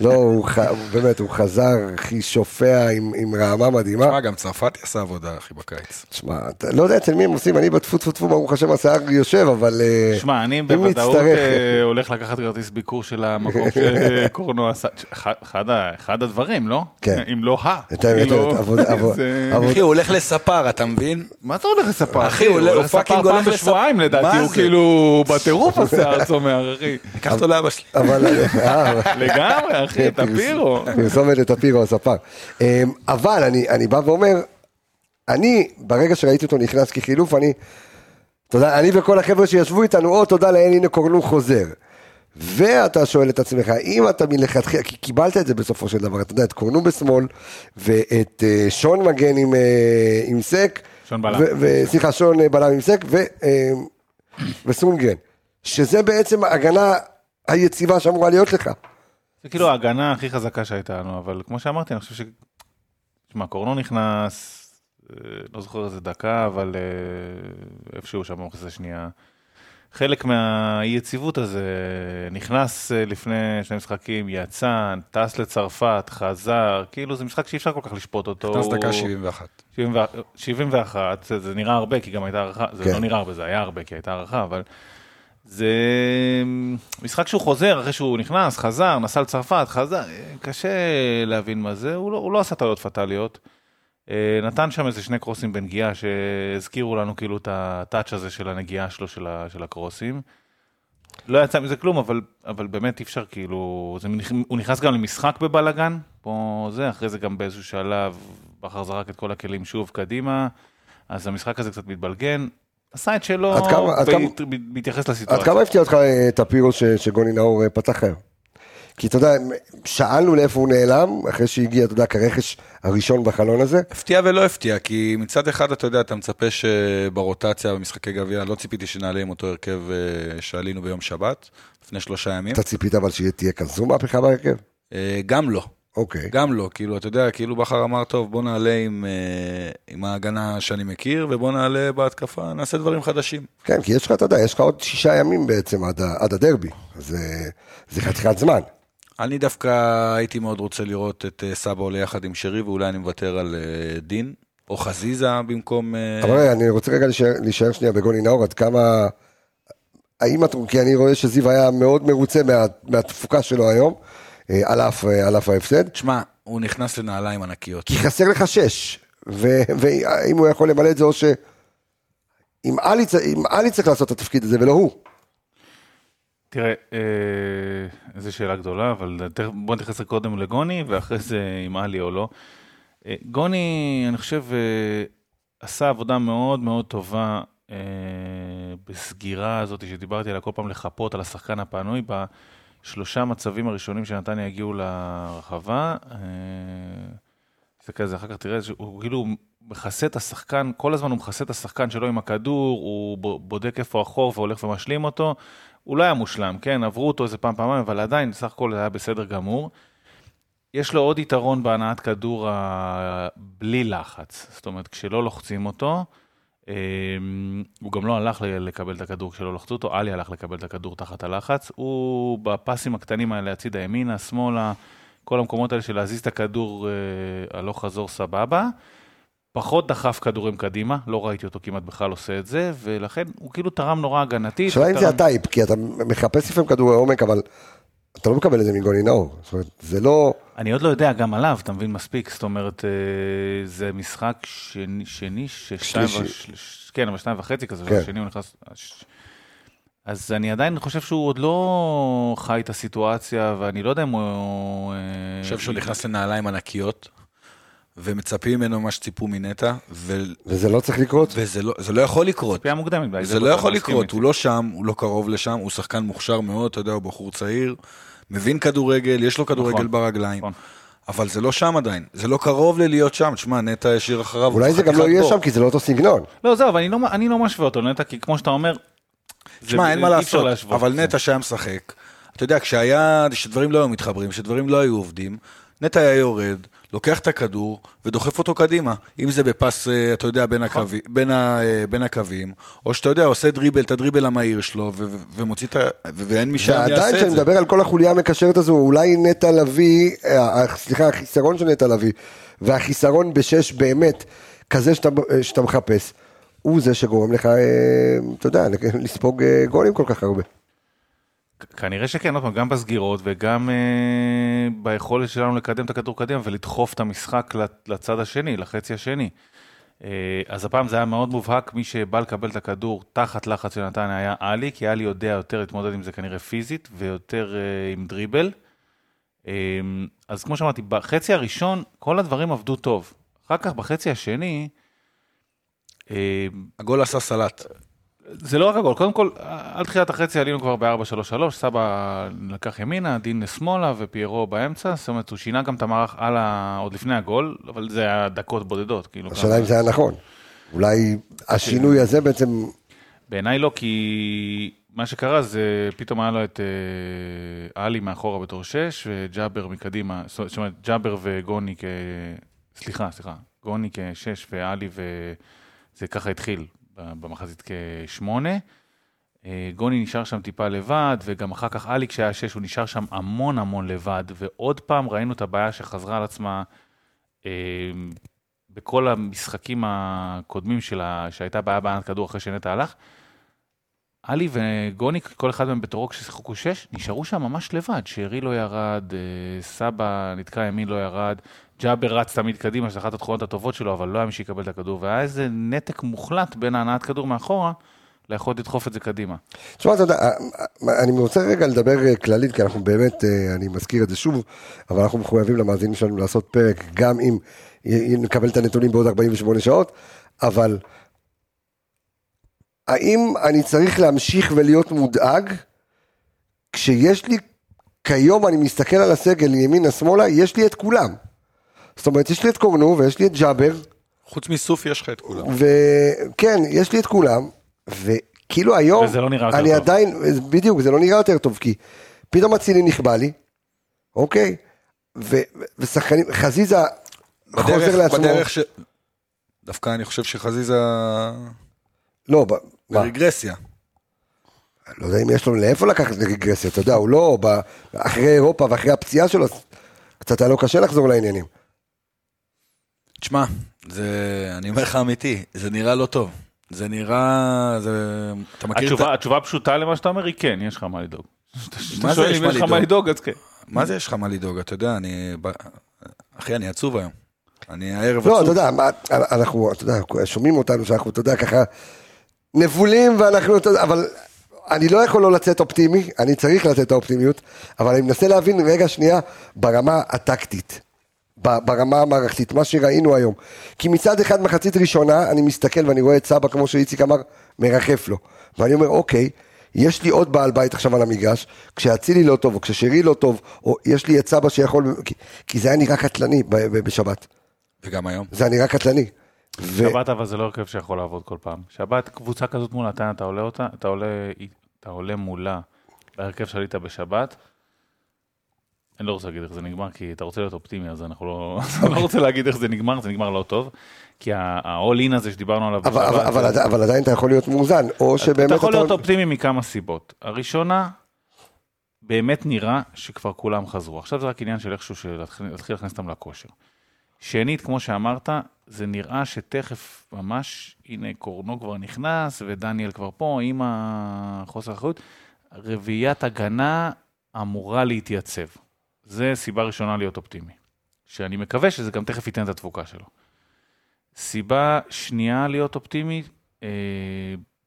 לא, הוא באמת, הוא חזר, הכי שופע עם עם רעמה מדהימה. תשמע, גם צרפתי עשה עבודה, אחי, בקיץ. תשמע, לא יודע אצל מי הם עושים, אני בטפו טפו טפו, ברוך השם, השיער יושב, אבל... אה, שמע, אני בוודאות אה, הולך לקחת כרטיס ביקור של המקום שקורנו עשה, אחד- אחד ה- לא? כן. אם לא ה. את זה- עבוד- אחי, הוא הולך לספר, אתה מבין? מה אתה הולך לספר? אחי, הוא הולך fucking לספר פעם הולך לספר. בשבועיים לדעתי, הוא? כאילו בטירוף השיער צומח, אחי. קח אותו לאבא שלי. אבל... אה, לגמרי, אחי, טפירו. פרסומת לטפירו הספר. אמ, אבל אני, בא ואומר, אני, ברגע שראיתי אותו נכנס כחילוף, אני, יודע, אני וכל החבר'ה שישבו איתנו, או תודה לאל, הנה קורנו חוזר. ואתה שואל את עצמך, אם אתה מלכתחילה, כי קיבלת את זה בסופו של דבר, אתה יודע, את קורנו בשמאל, ואת אה, שון מגן עם, אה, עם סק, שון בלם. סליחה, שון אה, בלם עם סק, ו, וסונגרן, שזה בעצם ההגנה היציבה שאמורה להיות לך. זה כאילו ההגנה הכי חזקה שהייתה לנו, אבל כמו שאמרתי, אני חושב ש... תשמע, קורנו נכנס, לא זוכר איזה דקה, אבל איפשהו שם במחצית השנייה. חלק מהאי יציבות הזה, נכנס אה, לפני שני משחקים, יצא, טס לצרפת, חזר, כאילו זה משחק שאי אפשר כל כך לשפוט אותו. נכנס דקה 71. 70 71, זה, זה נראה הרבה, כי גם הייתה הערכה, זה כן. לא נראה הרבה, זה היה הרבה, כי הייתה הערכה, אבל זה משחק שהוא חוזר אחרי שהוא נכנס, חזר, נסע לצרפת, חזר, קשה להבין מה זה, הוא לא, הוא לא עשה טעויות פטאליות. אה, נתן שם איזה שני קרוסים בנגיעה שהזכירו לנו כאילו את הטאץ' הזה של הנגיעה שלו של, ה, של הקרוסים. לא יצא מזה כלום, אבל, אבל באמת אי אפשר כאילו, זה, הוא נכנס גם למשחק בבלאגן, פה זה, אחרי זה גם באיזשהו שלב, בכר זרק את כל הכלים שוב קדימה, אז המשחק הזה קצת מתבלגן, עשה את שלו, עד כמה- עד כמה- לסיטואציה. הפתיע אותך אה, טפירו ש- שגוני נאור אה, פתח היום? כי אתה יודע, שאלנו לאיפה הוא נעלם, אחרי שהגיע, אתה יודע, כרכש הראשון בחלון הזה. הפתיע ולא הפתיע, כי מצד אחד, אתה יודע, אתה מצפה שברוטציה במשחקי גביע, לא ציפיתי שנעלה עם אותו הרכב אה, שעלינו ביום שבת, לפני שלושה ימים. אתה ציפית אבל שתהיה כזו מהפכה בהרכב? אה, גם לא. אוקיי. גם לא, כאילו, אתה יודע, כאילו בכר אמר, טוב, בוא נעלה עם, אה, עם ההגנה שאני מכיר, ובוא נעלה בהתקפה, נעשה דברים חדשים. כן, כי יש לך, אתה יודע, יש לך עוד שישה ימים בעצם עד עד הדרבי. אז אה, זה חתיכת זמן. אני דווקא הייתי מאוד רוצה לראות את אה, סבא עולה יחד עם שרי, ואולי אני מוותר על אה, דין, או חזיזה במקום... אה, אבל אני רוצה רגע להישאר, להישאר שנייה בגוני נאור, עד כמה... האם את... כי אני רואה שזיו היה מאוד מרוצה מה, מהתפוקה שלו היום, על אף, על אף ההפסד, תשמע, הוא נכנס לנעליים ענקיות. כי חסר לך שש, ו- והאם הוא יכול למלא את זה או ש... אם עלי, צ- אם עלי צריך לעשות את התפקיד הזה ולא הוא. תראה, אה, איזו שאלה גדולה, אבל בוא נתייחס קודם לגוני, ואחרי זה אם עלי או לא. אה, גוני, אני חושב, אה, עשה עבודה מאוד מאוד טובה אה, בסגירה הזאת שדיברתי עליה כל פעם לחפות על השחקן הפנוי בשלושה מצבים הראשונים שנתניה הגיעו לרחבה. אה, תסתכל על זה אחר כך, תראה שהוא כאילו מכסה את השחקן, כל הזמן הוא מכסה את השחקן שלו עם הכדור, הוא בודק איפה החור והולך ומשלים אותו. הוא לא היה מושלם, כן, עברו אותו איזה פעם פעמיים, אבל עדיין, סך הכל זה היה בסדר גמור. יש לו עוד יתרון בהנעת כדור ה... בלי לחץ, זאת אומרת, כשלא לוחצים אותו, אמ, הוא גם לא הלך לקבל את הכדור כשלא לחצו אותו, עלי הלך לקבל את הכדור תחת הלחץ. הוא בפסים הקטנים האלה, הצידה ימינה, שמאלה, כל המקומות האלה של להזיז את הכדור אה, הלוך חזור סבבה. פחות דחף כדורים קדימה, לא ראיתי אותו כמעט בכלל עושה את זה, ולכן הוא כאילו תרם נורא הגנתית. השאלה אם זה הטייפ, כי אתה מחפש לפעמים כדורי עומק, אבל אתה לא מקבל את זה מגוני נאור. זאת אומרת, זה לא... אני עוד לא יודע גם עליו, אתה מבין מספיק, זאת אומרת, אה, זה משחק שני, שני ששתיים. וש- כן, אבל שתיים וחצי כזה, כן. והשני הוא נכנס... ש- אז אני עדיין חושב שהוא עוד לא חי את הסיטואציה, ואני לא יודע אם הוא... אני חושב שהוא נכנס לנעליים ענקיות, ומצפים ממנו מה שציפו מנטע, ו- וזה לא צריך לקרות. וזה לא, זה לא יכול לקרות. ציפייה מוקדמת. זה בטח, לא יכול לקרות. הוא לא שם, הוא לא קרוב לשם, הוא שחקן מוכשר מאוד, אתה יודע, הוא בחור צעיר, מבין כדורגל, יש לו כדורגל נכון, ברגליים, נכון. אבל זה לא שם עדיין, זה לא קרוב ללהיות שם, תשמע, נטע השאיר אחריו, אולי זה גם לא יהיה בור. שם, כי זה לא אותו סגנון. לא, זהו, אבל אני לא, אני לא משווה אותו לנטע, כי כמו שאתה אומר... זה- תשמע, אין מה לעשות. אבל נטע שהיה משחק, אתה יודע, כשהיה, כשדברים לא היו מתחברים, כשדברים לא היו עובדים, נטע היה יורד, לוקח את הכדור ודוחף אותו קדימה. אם זה בפס, אה, אתה יודע, בין, נכון. הקווי, בין, ה, אה, בין הקווים, או שאתה יודע, עושה דריבל, את הדריבל המהיר שלו, ו- ו- ומוציא את ה... ו- ואין מי שם ועדיין יעשה כשאני את זה. מדבר על כל החוליה המקשרת הזו, אולי נטע לביא, אה, סליחה, החיסרון של נטע לביא, והחיסרון בשש באמת, כזה שאתה, שאתה מחפש, הוא זה שגורם לך, אתה יודע, לספוג גולים כל כך הרבה. כנראה שכן, עוד פעם, גם בסגירות וגם אה, ביכולת שלנו לקדם את הכדור קדימה ולדחוף את המשחק לצד השני, לחצי השני. אה, אז הפעם זה היה מאוד מובהק, מי שבא לקבל את הכדור תחת לחץ של נתניה היה עלי, כי עלי יודע יותר להתמודד עם זה כנראה פיזית ויותר אה, עם דריבל. אה, אז כמו שאמרתי, בחצי הראשון כל הדברים עבדו טוב. אחר כך בחצי השני, אה, הגול עשה סלט. זה לא רק הגול, קודם כל, על תחילת החצי עלינו כבר ב-4-3-3, סבא לקח ימינה, דין לשמאלה ופיירו באמצע, זאת אומרת, הוא שינה גם את המערך על ה... עוד לפני הגול, אבל זה היה דקות בודדות, כאילו. השאלה אם זה היה נכון. אולי השינוי הזה בעצם, בעיניי לא, כי מה שקרה זה, פתאום היה לו את אה, עלי מאחורה בתור 6, וג'אבר מקדימה, זאת אומרת, ג'אבר וגוני כ... סליחה, סליחה, גוני כשש ועלי ו... זה ככה התחיל במחזית כשמונה. אה, גוני נשאר שם טיפה לבד, וגם אחר כך עלי כשהיה שש, הוא נשאר שם המון המון לבד, ועוד פעם ראינו את הבעיה שחזרה על עצמה אה, בכל המשחקים הקודמים שלה, שהייתה בעיה בענת כדור אחרי שנטע הלך. עלי וגוני, כל אחד מהם בתורו כששיחקו שש, נשארו שם ממש לבד. שרי לא ירד, אה, סבא נתקע ימין לא ירד, ג'אבר רץ תמיד קדימה, שזו אחת התכונות הטובות שלו, אבל לא היה מי שיקבל את הכדור, והיה איזה נתק מוחלט בין ההנעת כדור מאחורה ליכולת לדחוף את זה קדימה. תשמע, אתה יודע, אני רוצה רגע לדבר אה, כללית, כי אנחנו באמת, אה, אני מזכיר את זה שוב, אבל אנחנו מחויבים למאזינים שלנו לעשות פרק, גם אם נקבל את הנתונים בעוד 48 שעות, אבל האם אני צריך להמשיך ולהיות מודאג, כשיש לי, כיום אני מסתכל על הסגל ימינה-שמאלה, יש לי את כולם. זאת אומרת, יש לי את קורנו ויש לי את ג'אבר, חוץ מסוף יש לך את כולם. וכן, יש לי את כולם, וכאילו היום, וזה לא נראה יותר אני טוב. עדיין, בדיוק, זה לא נראה יותר טוב, כי פתאום אצילי נכבה לי, אוקיי? ו- ושחקנים, חזיזה חוזר בדרך, לעצמו, בדרך ש... דווקא אני חושב שחזיזה לא, ב- מה, ברגרסיה. לא יודע אם יש לו לאיפה לקחת רגרסיה, אתה יודע, הוא לא, ב- אחרי אירופה ואחרי הפציעה שלו, קצת היה לו קשה לחזור לעניינים. תשמע, זה, אני אומר לך אמיתי, זה נראה לא טוב. זה נראה, זה, אתה מכיר את התשובה, ה... התשובה הפשוטה למה שאתה אומר היא כן, יש לך מה לדאוג. זה שואל יש אם מה יש לך מה לדאוג? אז כן. מה זה יש לך מה לדאוג? אתה יודע, אני... אחי, אני עצוב היום. אני הערב לא, אתה עצוב. יודע, מה, אנחנו, אתה יודע, שומעים אותנו שאנחנו, אתה יודע, ככה, נבולים ואנחנו, אתה יודע, אבל אני לא יכול לא לצאת אופטימי, אני צריך לצאת את האופטימיות, אבל אני מנסה להבין רגע שנייה ברמה הטקטית, ברמה המערכתית, מה שראינו היום. כי מצד אחד, מחצית ראשונה, אני מסתכל ואני רואה את סבא, כמו שאיציק אמר, מרחף לו. ואני אומר, אוקיי, יש לי עוד בעל בית עכשיו על המגרש, כשאצילי לא טוב, או כששרי לא טוב, או יש לי את סבא שיכול, כי, כי זה היה נראה קטלני ב- ב- בשבת. וגם היום. זה היה נראה קטלני. ו... שבת אבל זה לא הרכב שיכול לעבוד כל פעם. שבת, קבוצה כזאת מול נתניה, אתה עולה אותה, אתה עולה, אתה עולה מולה בהרכב שעלית בשבת. אני לא רוצה להגיד איך זה נגמר, כי אתה רוצה להיות אופטימי, אז אנחנו לא... אני לא רוצה להגיד איך זה נגמר, זה נגמר לא טוב. כי ה-all in הזה שדיברנו עליו אבל, אבל, אבל, זה- אבל עדיין אתה יכול להיות מאוזן, או שבאמת אתה יכול להיות אופטימי מכמה סיבות. הראשונה, באמת נראה שכבר כולם חזרו. עכשיו זה רק עניין של איכשהו להתחיל להכניס אותם לכושר. שנית, כמו שאמרת, זה נראה שתכף ממש, הנה קורנו כבר נכנס, ודניאל כבר פה, עם החוסר אחריות. רביעיית הגנה, אמורה להתייצב. זה סיבה ראשונה להיות אופטימי. שאני מקווה שזה גם תכף ייתן את התפוקה שלו. סיבה שנייה להיות אופטימי, אה,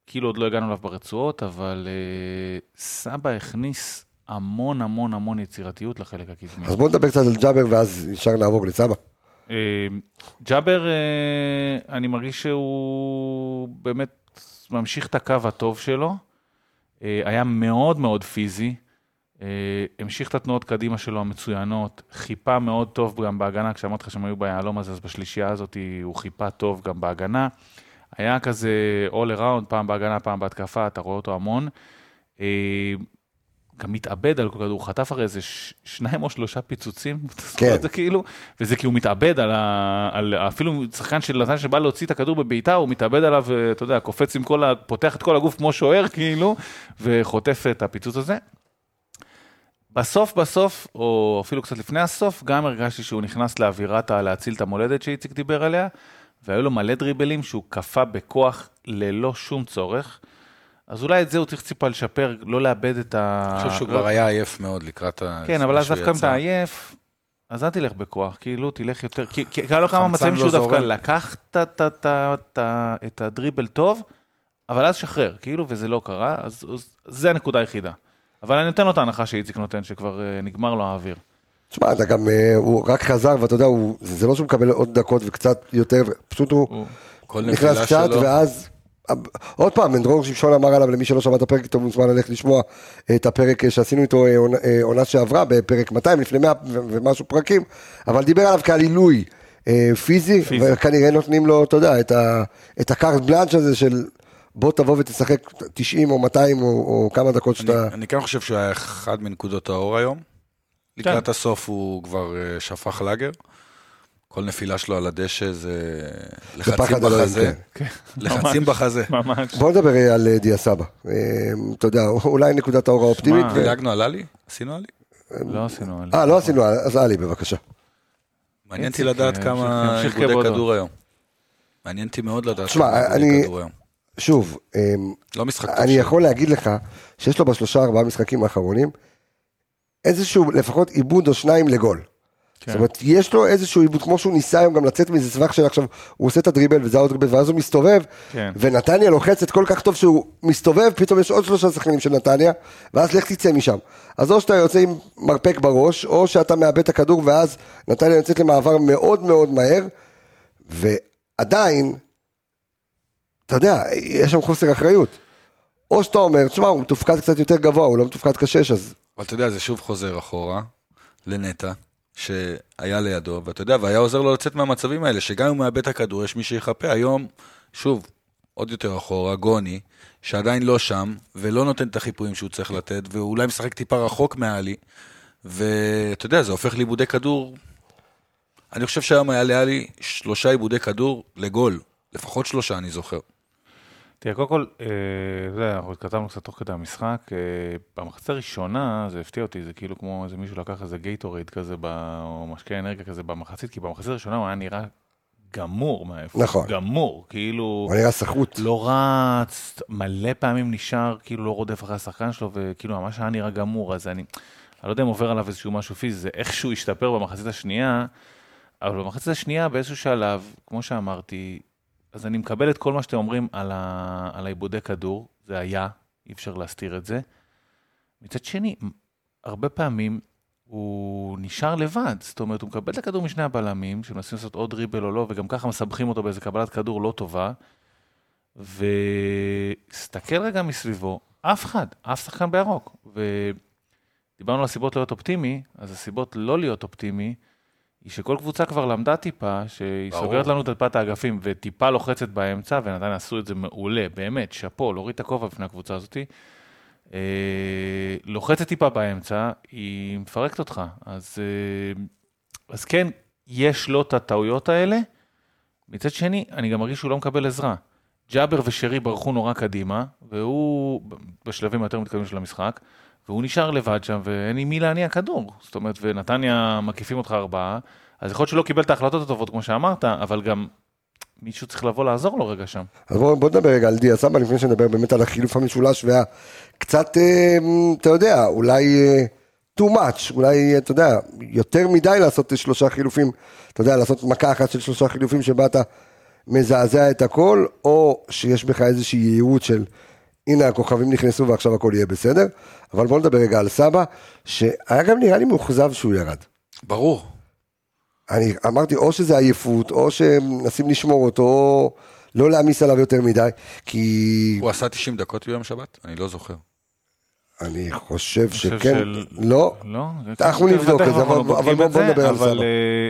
כאילו עוד לא הגענו אליו ברצועות, אבל אה, סבא הכניס המון המון המון יצירתיות לחלק הקדמי. אז בוא נדבר קצת על ג'אבר ואז ישר נעבור לסבא. אה, ג'אבר, אה, אני מרגיש שהוא באמת ממשיך את הקו הטוב שלו. אה, היה מאוד מאוד פיזי. אה, המשיך את התנועות קדימה שלו המצוינות, חיפה מאוד טוב גם בהגנה, כשאמרתי לך שהם היו ביהלום הזה, אז בשלישייה הזאת הוא חיפה טוב גם בהגנה. היה כזה all around, פעם בהגנה, פעם בהתקפה, אתה רואה אותו המון. אה, גם מתאבד על כל כדור, חטף הרי איזה ש- שניים או שלושה פיצוצים, כן. זה כאילו, וזה כי הוא מתאבד על ה... על... אפילו שחקן של נתן שבא להוציא את הכדור בבעיטה, הוא מתאבד עליו, אה, אתה יודע, קופץ עם כל ה... פותח את כל הגוף כמו שוער כאילו, וחוטף את הפיצוץ הזה. בסוף בסוף, או אפילו קצת לפני הסוף, גם הרגשתי שהוא נכנס לאווירת להציל את המולדת שאיציק דיבר עליה, והיו לו מלא דריבלים שהוא כפה בכוח ללא שום צורך. אז אולי את זה הוא צריך ציפה לשפר, לא לאבד את ה... אני חושב שהוא לא- כבר היה עייף מאוד לקראת ה... כן, אבל אז דווקא אם. אתה עייף, אז אל תלך בכוח, כאילו, תלך יותר, כי היה לו כמה מצבים לא שהוא דווקא. לקח את הדריבל טוב, אבל אז שחרר, כאילו, וזה לא קרה, אז זה הנקודה היחידה. אבל אני נותן לו את ההנחה שאיציק נותן, שכבר אה, נגמר לו האוויר. תשמע, אתה גם, אה, הוא רק חזר, ואתה יודע, הוא- זה לא שהוא מקבל עוד דקות וקצת יותר, פשוט הוא נכנס קצת, שלו, ואז... עוד פעם, דרור שמשון אמר עליו, למי שלא שמע את הפרק איתו, מוזמן ללכת לשמוע את הפרק שעשינו איתו אה, עונה- אה, שעברה, בפרק 200, לפני 100 ו- ומשהו פרקים, אבל דיבר עליו כעל עילוי אה, פיזי, פיזי. וכנראה נותנים לו, אתה יודע, את ה- את הקארט בלאנץ' הזה של בוא תבוא ותשחק 90 או 200 או או כמה דקות אני, שאתה... אני כן חושב שהוא היה אחד מנקודות האור היום. לקראת הסוף הוא כבר אה, שפך לאגר. כל נפילה שלו על הדשא זה לחצים בחזה. כן. לחצים בחזה. ממש. בוא נדבר אה, על אה, דיה סבא. אתה יודע, אולי נקודת האור האופטימית. שמע, ו- דילגנו על עלי? עשינו עלי? לא עשינו על אה, לא עשינו, אז עלי, בבקשה. מעניין אותי לדעת כמה כבודו. כדור היום. מעניין אותי מאוד לדעת כמה אני- כדור היום. שוב, אה, לא משחק טוב אני שלו. יכול להגיד לך שיש לו בשלושה ארבעה משחקים האחרונים איזשהו לפחות עיבוד או שניים לגול. כן. זאת אומרת, יש לו איזשהו עיבוד, כמו שהוא ניסה היום גם לצאת מזה סבך של עכשיו, הוא עושה את הדריבל וזה עוד דריבל, ואז הוא מסתובב, כן. ונתניה לוחצת כל כך טוב שהוא מסתובב, פתאום יש עוד שלושה שחקנים של נתניה, ואז לך תצא משם. אז או שאתה יוצא עם מרפק בראש, או שאתה מאבד את הכדור, ואז נתניה יוצאת למעבר מאוד מאוד מהר, ועדיין, אתה יודע, יש שם חוסר אחריות. או שאתה אומר, תשמע, הוא מתופקד קצת יותר גבוה, הוא לא מתופקד כשש, אז אבל אתה יודע, זה שוב חוזר אחורה לנטע, שהיה לידו, ואתה יודע, והיה עוזר לו לצאת מהמצבים האלה, שגם אם הוא מאבד את הכדור, יש מי שיחפה. היום, שוב, עוד יותר אחורה, גוני, שעדיין לא שם, ולא נותן את החיפויים שהוא צריך לתת, ואולי משחק טיפה רחוק מעלי, ואתה יודע, זה הופך לאיבודי כדור. אני חושב שהיום היה לעלי שלושה איבודי כדור לגול, לפחות שלושה, אני זוכר. תראה, קודם כל, אה, אנחנו התכתבנו קצת תוך כדי המשחק. אה, במחצית הראשונה, זה הפתיע אותי, זה כאילו כמו איזה מישהו לקח איזה גייטורייד כזה, ב- או משקה אנרגיה כזה במחצית, כי במחצית הראשונה הוא היה נראה גמור מהאיפה. נכון. גמור, כאילו, הוא נראה סחוט. לא רץ, מלא פעמים נשאר, כאילו לא רודף אחרי השחקן שלו, וכאילו ממש היה נראה גמור, אז אני, אני לא יודע אם עובר עליו איזשהו משהו פיזי, זה איכשהו השתפר במחצית השנייה, אבל במחצית השנייה באיזשהו שלב, כמו שאמרתי, אז אני מקבל את כל מה שאתם אומרים על, ה... על העיבודי כדור, זה היה, אי אפשר להסתיר את זה. מצד שני, הרבה פעמים הוא נשאר לבד, זאת אומרת, הוא מקבל את הכדור משני הבלמים, שמנסים לעשות עוד דריבל או לא, וגם ככה מסבכים אותו באיזה קבלת כדור לא טובה, והסתכל רגע מסביבו, אף אחד, אף שחקן בירוק. ודיברנו על הסיבות להיות אופטימי, אז הסיבות לא להיות אופטימי, היא שכל קבוצה כבר למדה טיפה, שהיא ברור. סוגרת לנו את טיפת האגפים וטיפה לוחצת באמצע, ונתן עשו את זה מעולה, באמת, שאפו, להוריד את הכובע בפני הקבוצה הזאת. אה, לוחצת טיפה באמצע, היא מפרקת אותך. אז, אה, אז כן, יש לו את הטעויות האלה. מצד שני, אני גם מרגיש שהוא לא מקבל עזרה. ג'אבר ושרי ברחו נורא קדימה, והוא בשלבים היותר מתקדמים של המשחק, והוא נשאר לבד שם, ואין עם מי להניע כדור. זאת אומרת, ונתניה מקיפים אותך ארבעה, אז יכול להיות שלא קיבל את ההחלטות הטובות, כמו שאמרת, אבל גם מישהו צריך לבוא לעזור לו רגע שם. אז בוא, בוא נדבר רגע על דיה סבא, לפני שנדבר באמת על החילוף המשולש והקצת, אה, אתה יודע, אולי אה, too much, אולי, אתה יודע, יותר מדי לעשות שלושה חילופים, אתה יודע, לעשות מכה אחת של שלושה חילופים שבה אתה מזעזע את הכל, או שיש בך איזושהי יהירות של, הנה הכוכבים נכנסו ועכשיו הכל יהיה בסדר. אבל בוא נדבר רגע על סבא, שהיה גם נראה לי מאוכזב שהוא ירד. ברור. אני אמרתי, או שזה עייפות, או שמנסים לשמור אותו, או לא להעמיס עליו יותר מדי, כי הוא עשה 90 דקות ביום שבת? אני לא זוכר. אני חושב חושב שכן, של- לא, לא? אנחנו נבדוק את זה, אבל- בודקים אבל בוא- את בוא זה, נדבר על סבא. אה,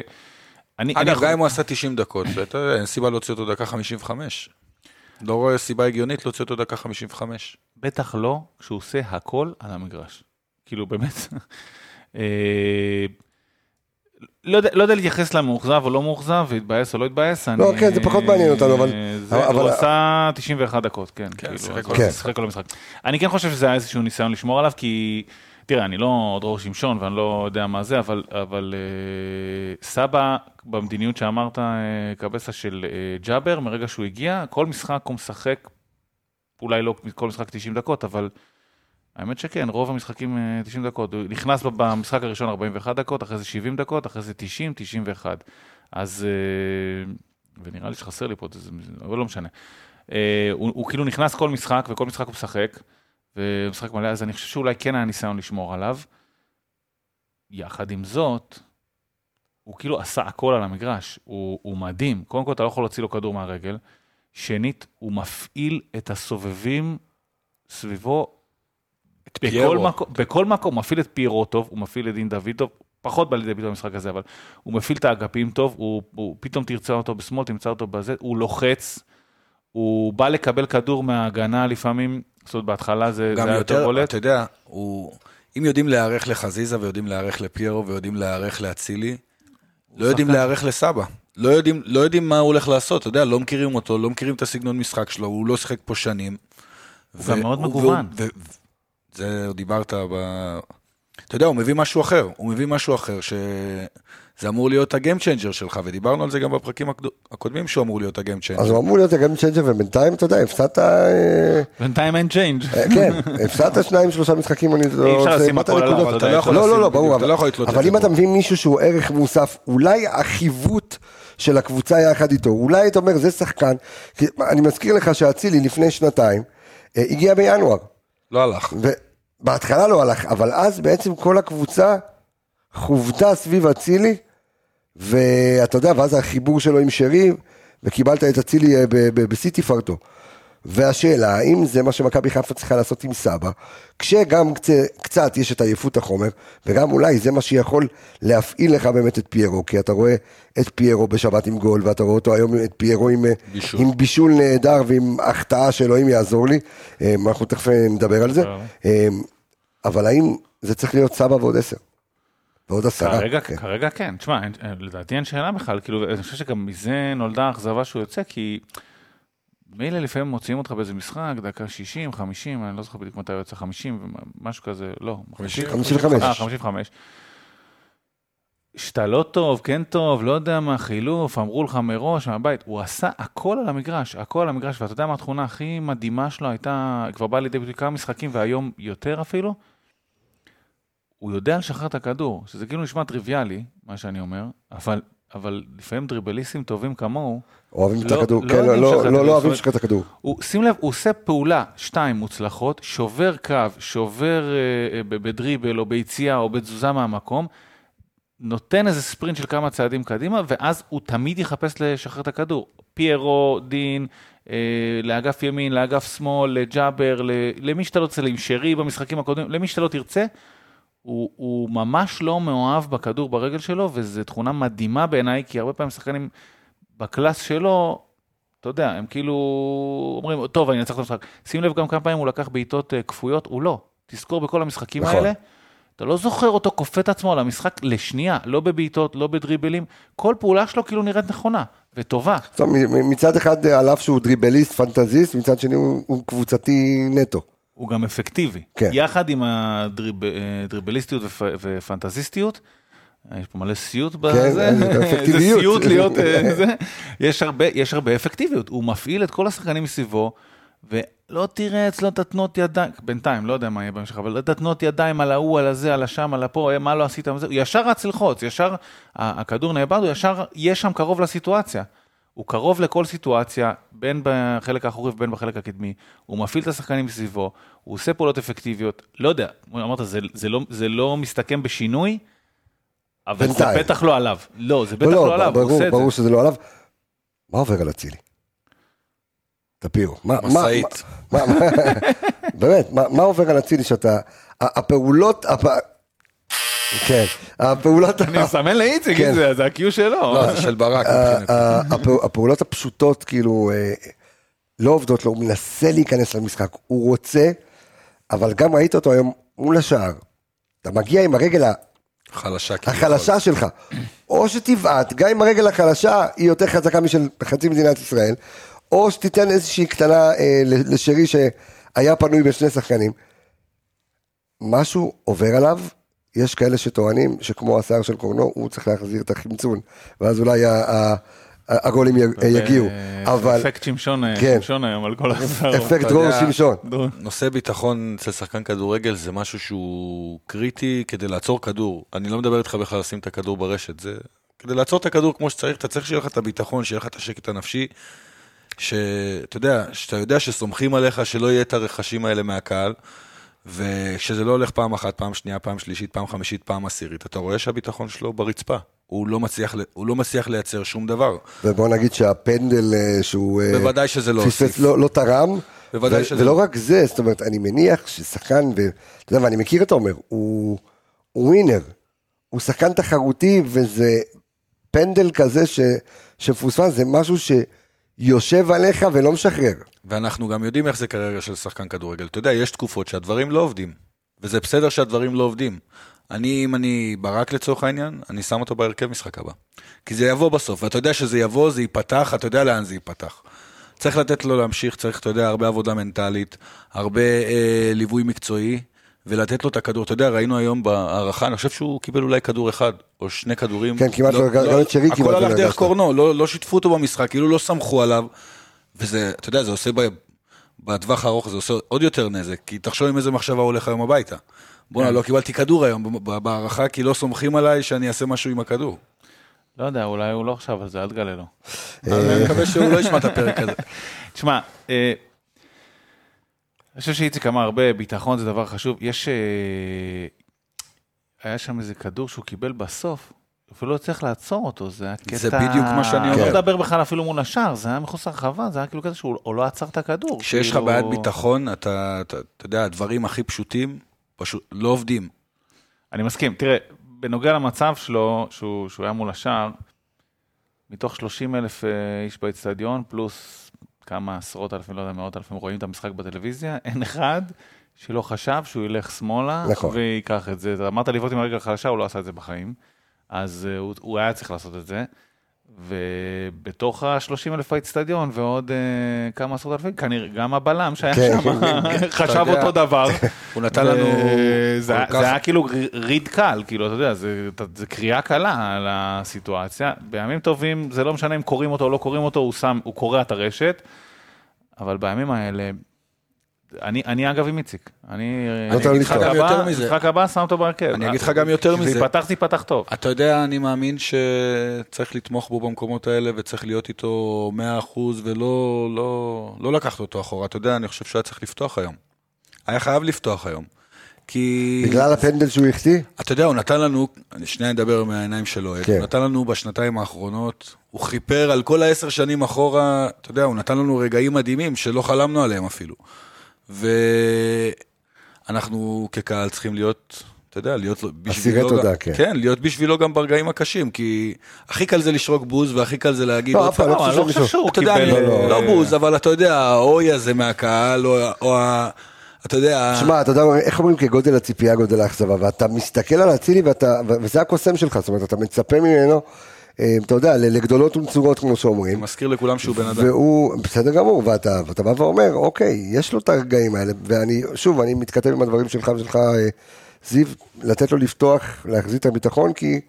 אני, אני אגב, גם אם הוא עשה 90 דקות, אין סיבה להוציא אותו דקה 55. לא רואה סיבה הגיונית להוציא אותו דקה 55. בטח לא כשהוא עושה הכל על המגרש. כאילו, באמת. אה, לא יודע, לא יודע להתייחס למאוכזב או לא מאוכזב, והתבאס או לא התבאס. אני- לא, כן, זה פחות מעניין אותנו, אבל- זה, אבל- הוא עשה 91 דקות, כן. כן, כאילו, המשחק. שיחק כל המשחק. אני כן חושב שזה היה איזשהו ניסיון לשמור עליו, כי, תראה, אני לא דרור שמשון ואני לא יודע מה זה, אבל, אבל אה, סבא, במדיניות שאמרת, אה, קבסה של אה, ג'אבר, מרגע שהוא הגיע, כל משחק הוא משחק, אולי לא כל משחק 90 דקות, אבל האמת שכן, רוב המשחקים אה, 90 דקות. הוא נכנס במשחק הראשון 41 דקות, אחרי זה 70 דקות, אחרי זה 90, 91. אז, אה, ונראה לי שחסר לי פה, זה, אבל לא משנה. אה, הוא, הוא כאילו נכנס כל משחק, וכל משחק הוא משחק, ומשחק מלא, אז אני חושב שאולי כן היה ניסיון לשמור עליו. יחד עם זאת, הוא כאילו עשה הכל על המגרש, הוא, הוא מדהים. קודם כל, אתה לא יכול להוציא לו כדור מהרגל. שנית, הוא מפעיל את הסובבים סביבו את בכל. מקום, בכל מקום, הוא מפעיל את פיירו טוב, הוא מפעיל את דין דוד טוב, פחות בא לידי ביטוי במשחק הזה, אבל הוא מפעיל את האגפים טוב, הוא, הוא פתאום תרצה אותו בשמאל, תמצא אותו בזה, הוא לוחץ, הוא בא לקבל כדור מההגנה לפעמים, זאת אומרת, בהתחלה זה, זה היה יותר בולט. אתה יודע, הוא... אם יודעים להיערך לחזיזה ויודעים להיערך לפיירו ויודעים להיערך לאצילי, לא יודעים. להיערך לסבא. לא יודעים, לא יודעים מה הוא הולך לעשות, אתה יודע, לא מכירים אותו, לא מכירים את הסגנון משחק שלו, הוא לא שיחק פה שנים. הוא גם מאוד מגוון. זה דיברת ב... אתה יודע, הוא מביא משהו אחר, הוא מביא משהו אחר שזה אמור להיות ה game changer שלך, ודיברנו על זה גם בפרקים הקודמים שהוא אמור להיות ה game אז changer. הוא אמור להיות ה game changer, ובינתיים, אתה יודע, הפסדת, אה, בינתיים אין change. אה, כן, הפסדת שניים, שלושה משחקים, אני לא אי אפשר לשים הכל עליו, נקודות. אתה אתה לא יכול לא, לשים, לא, לא, ברור, אתה לא יכול לתלות את אבל זה אם אתה פה. מביא מישהו שהוא ערך מוסף, אולי החיווט של הקבוצה יחד איתו, אולי אתה אומר, זה שחקן, אני מזכיר לך שאצילי לפני שנתיים, אה, הגיע בינואר, לא הלך. ובהתחלה לא הלך, אבל אז בעצם כל הקבוצה חוותה סביב אצילי, ואתה יודע, ואז החיבור שלו עם שרי, וקיבלת את אצילי אה, ב- ב- בשיא תפארתו. והשאלה, האם זה מה שמכבי חיפה צריכה לעשות עם סבא, כשגם קצת, קצת יש את עייפות החומר, וגם אולי זה מה שיכול להפעיל לך באמת את פיירו, כי אתה רואה את פיירו בשבת עם גול, ואתה רואה אותו היום, את פיירו עם בישול. עם בישול נהדר ועם החטאה שאלוהים יעזור לי, אה, אנחנו תכף נדבר על זה. אה, אבל האם זה צריך להיות סבא ועוד עשר? ועוד עשרה? כרגע, כן. כרגע כן, תשמע, אין- לדעתי אין שאלה בכלל, כאילו, אני חושב שגם מזה נולדה האכזבה שהוא יוצא, כי מילא לפעמים מוציאים אותך באיזה משחק, דקה 60, 50, אני לא זוכר בדיוק מתי הוא יוצא, 50, משהו כזה, לא, 50, 55. אה, 55. שאתה לא טוב, כן טוב, לא יודע מה, חילוף, אמרו לך מראש, מהבית, הוא עשה הכל על המגרש, הכל על המגרש, ואתה יודע מה התכונה הכי מדהימה שלו הייתה, כבר באה לידי ביטוי כמה משחקים, והיום יותר אפילו, הוא יודע לשחרר את הכדור, שזה כאילו נשמע טריוויאלי, מה שאני אומר, אבל, אבל לפעמים דריבליסטים טובים כמוהו, אוהבים את לא- הכדור, לא כן, לא- לא לא- לא אוהבים לשחרר את הכדור. הוא, שים לב, הוא עושה פעולה, שתיים מוצלחות, שובר קו, שובר אה, אה, בדריבל או ביציאה או בתזוזה מהמקום, נותן איזה ספרינט של כמה צעדים קדימה, ואז הוא תמיד יחפש לשחרר את הכדור. פיירו, דין, אה, לאגף ימין, לאגף שמאל, לג'אבר, למי שאתה לא תרצה, עם שרי במשחקים הקודמים, למי שאתה לא תרצה, הוא, הוא ממש לא מאוהב בכדור ברגל שלו, וזו תכונה מדהימה בעיניי, כי הרבה פעמים שחקנים בקלאס שלו, אתה יודע, הם כאילו אומרים, טוב, אני אנצח את המשחק. שים לב גם כמה פעמים הוא לקח בעיטות אה, כפויות, הוא לא. תזכור בכל המשחקים נכון. האלה, אתה לא זוכר אותו כופה את עצמו על המשחק לשנייה, לא בבעיטות, לא בדריבלים, כל פעולה שלו כאילו נראית נכונה וטובה. מצד אחד, אה, על אף שהוא דריבליסט, פנטזיסט, מצד שני הוא הוא קבוצתי נטו. הוא גם אפקטיבי. כן. יחד עם הדריבליסטיות ופ, ופנטזיסטיות, יש פה מלא סיוט בזה, זה סיוט להיות אה, זה, יש הרבה, יש הרבה אפקטיביות, הוא מפעיל את כל השחקנים מסביבו, ולא תראה אצלו את התנות ידיים, בינתיים, לא יודע מה יהיה בהמשך, אבל את התנות ידיים על ההוא, על הזה, על השם, על הפה, מה לא עשית, הוא ישר רץ ללחוץ, ישר, הכדור נאבד, הוא ישר יהיה שם קרוב לסיטואציה. הוא קרוב לכל סיטואציה, בין בחלק האחורי ובין בחלק הקדמי, הוא מפעיל את השחקנים מסביבו, הוא עושה פעולות אפקטיביות, לא יודע, אמרת, זה, זה, לא, זה לא מסתכם בשינוי, אבל בינתיים. זה בטח לא עליו. לא, זה בטח לא, לא, לא עליו, ברור, הוא עושה את זה. ברור שזה לא עליו. מה עובר על אצילי? תפירו. משאית. באמת, מה עובר על אצילי שאתה... הפעולות... כן, הפעולות... אני מסמן לאיציק, כן. זה ה-Q שלו. לא, זה של ברק. הפעולות הפשוטות, כאילו, אה, לא עובדות לו, הוא מנסה להיכנס למשחק, הוא רוצה, אבל גם ראית אותו היום מול השער. אתה מגיע עם הרגל החלשה, החלשה שלך. או שתבעט, גם אם הרגל החלשה היא יותר חזקה משל חצי מדינת ישראל, או שתיתן איזושהי קטנה אה, לשרי שהיה פנוי בשני שחקנים. משהו עובר עליו, יש כאלה שטוענים שכמו השיער של קורנו, הוא צריך להחזיר את החמצון, ואז אולי הגולים יגיעו, אבל... אפקט שמשון, אה, כן. שמשון היום על כל השיער. אפקט דרור שמשון. נושא ביטחון אצל שחקן כדורגל זה משהו שהוא קריטי כדי לעצור כדור. אני לא מדבר איתך בכלל לשים את הכדור ברשת, זה... כדי לעצור את הכדור כמו שצריך, אתה צריך שיהיה לך את הביטחון, שיהיה לך את השקט הנפשי. שאתה יודע, שאתה יודע שסומכים עליך שלא יהיה את הרכשים האלה מהקהל, וכשזה לא הולך פעם אחת, פעם שנייה, פעם שלישית, פעם חמישית, פעם עשירית, אתה רואה שהביטחון שלו ברצפה. הוא לא מצליח, הוא לא מצליח לייצר שום דבר. ובוא נגיד שהפנדל אה, שהוא... אה, בוודאי שזה לא הוסיף. לא, לא תרם. בוודאי שזה... ולא רק זה, זאת אומרת, אני מניח ששחקן, ואתה יודע, ואני מכיר את עומר, הוא, הוא ווינר. הוא שחקן תחרותי, וזה פנדל כזה ש, שפוספס, זה משהו ש... יושב עליך ולא משחרר. ואנחנו גם יודעים איך זה קריירה של שחקן כדורגל. אתה יודע, יש תקופות שהדברים לא עובדים, וזה בסדר שהדברים לא עובדים. אני, אם אני ברק לצורך העניין, אני שם אותו בהרכב משחק הבא. כי זה יבוא בסוף, ואתה יודע שזה יבוא, זה ייפתח, אתה יודע לאן זה ייפתח. צריך לתת לו להמשיך, צריך, אתה יודע, הרבה עבודה מנטלית, הרבה אה, ליווי מקצועי, ולתת לו את הכדור. אתה יודע, ראינו היום בהערכה, אני חושב שהוא קיבל אולי כדור אחד, או שני כדורים. כן, כמעט לא, לא, לא את שרי כמעט. הכל הלך דרך קורנו, לא, לא שיתפו אותו במשחק, כאילו לא סמכו עליו, וזה, אתה יודע, זה עושה בטווח הארוך, זה עושה עוד יותר נזק, כי תחשוב עם איזה מחשבה הוא הולך היום הביתה. בואנה, כן. לא קיבלתי כדור היום בהערכה, כי לא סומכים עליי שאני אעשה משהו עם הכדור. לא יודע, אולי הוא לא חשב על זה, אל תגלה לו. אני מקווה שהוא לא ישמע את הפרק הזה. תשמע, אה, אני חושב שאיציק אמר הרבה, ביטחון זה דבר חשוב. יש... אה, היה שם איזה כדור שהוא קיבל בסוף, אפילו לא צריך לעצור אותו, זה היה קטע... זה בדיוק מה שאני אומר. אני לא מדבר בכלל אפילו מול השער, זה היה מחוץ לרחבה, זה היה כאילו כזה שהוא לא עצר את הכדור. כשיש לך כאילו... בעיית ביטחון, אתה, אתה, אתה יודע, הדברים הכי פשוטים פשוט לא עובדים. אני מסכים. תראה, בנוגע למצב שלו, שהוא, שהוא היה מול השער, מתוך 30 אלף אה, איש באצטדיון, פלוס כמה עשרות אלפים, לא יודע, מאות אלפים רואים את המשחק בטלוויזיה, אין אחד שלא חשב שהוא ילך שמאלה, נכון. ויקח את זה. אמרת לבעוט עם הרגל החלשה, הוא לא עשה את זה בחיים, אז uh, הוא, הוא היה צריך לעשות את זה. ובתוך ה-30 אלף האיצטדיון ועוד uh, כמה עשרות אלפים, כנראה גם הבלם שהיה כן, שם כן. חשב אותו דבר. הוא נתן לנו... זה, זה היה כאילו ריד קל, כאילו, אתה יודע, זה, זה קריאה קלה על הסיטואציה. בימים טובים, זה לא משנה אם קוראים אותו או לא קוראים אותו, הוא שם, הוא קורע את הרשת, אבל בימים האלה, אני, אני אגב עם איציק, אני אגיד לך גם יותר מזה, משחק הבא שם אותו בהרכב. אני אגיד לך גם יותר מזה. זה ייפתח, זה ייפתח טוב. אתה יודע, אני מאמין שצריך לתמוך בו במקומות האלה וצריך להיות איתו 100% ולא לא, לא לקחת אותו אחורה. אתה יודע, אני חושב שהיה צריך לפתוח היום. היה חייב לפתוח היום. כי... בגלל הפנדל שהוא החטיא? אתה יודע, הוא נתן לנו, אני שנייה אדבר מהעיניים שלו, כן. הוא נתן לנו בשנתיים האחרונות, הוא חיפר על כל העשר שנים אחורה, אתה יודע, הוא נתן לנו רגעים מדהימים שלא חלמנו עליהם אפילו. ואנחנו כקהל צריכים להיות, אתה יודע, להיות בשבילו גם, תודה, כן. כן, להיות בשבילו גם ברגעים הקשים, כי הכי קל זה לשרוק בוז והכי קל זה להגיד, לא, אף פעם לא, לא חושב שהוא קיבל, לא, לא, לא בוז, אבל אתה יודע, האוי הזה מהקהל, או ה... אתה יודע... שמע, אתה יודע, איך אומרים כגודל הציפייה, גודל האכזבה, ואתה מסתכל על אצילי, וזה הקוסם שלך, זאת אומרת, אתה מצפה ממנו אה, אתה יודע, לגדולות ונצורות כמו שאומרים. מזכיר לכולם שהוא בן אדם. והוא, בסדר גמור, ואתה, ואתה בא ואומר, אוקיי, יש לו את הרגעים האלה, ואני, שוב, אני מתכתב עם הדברים שלך ושלך, אה, זיו, לתת לו לפתוח, להחזיר את הביטחון, כי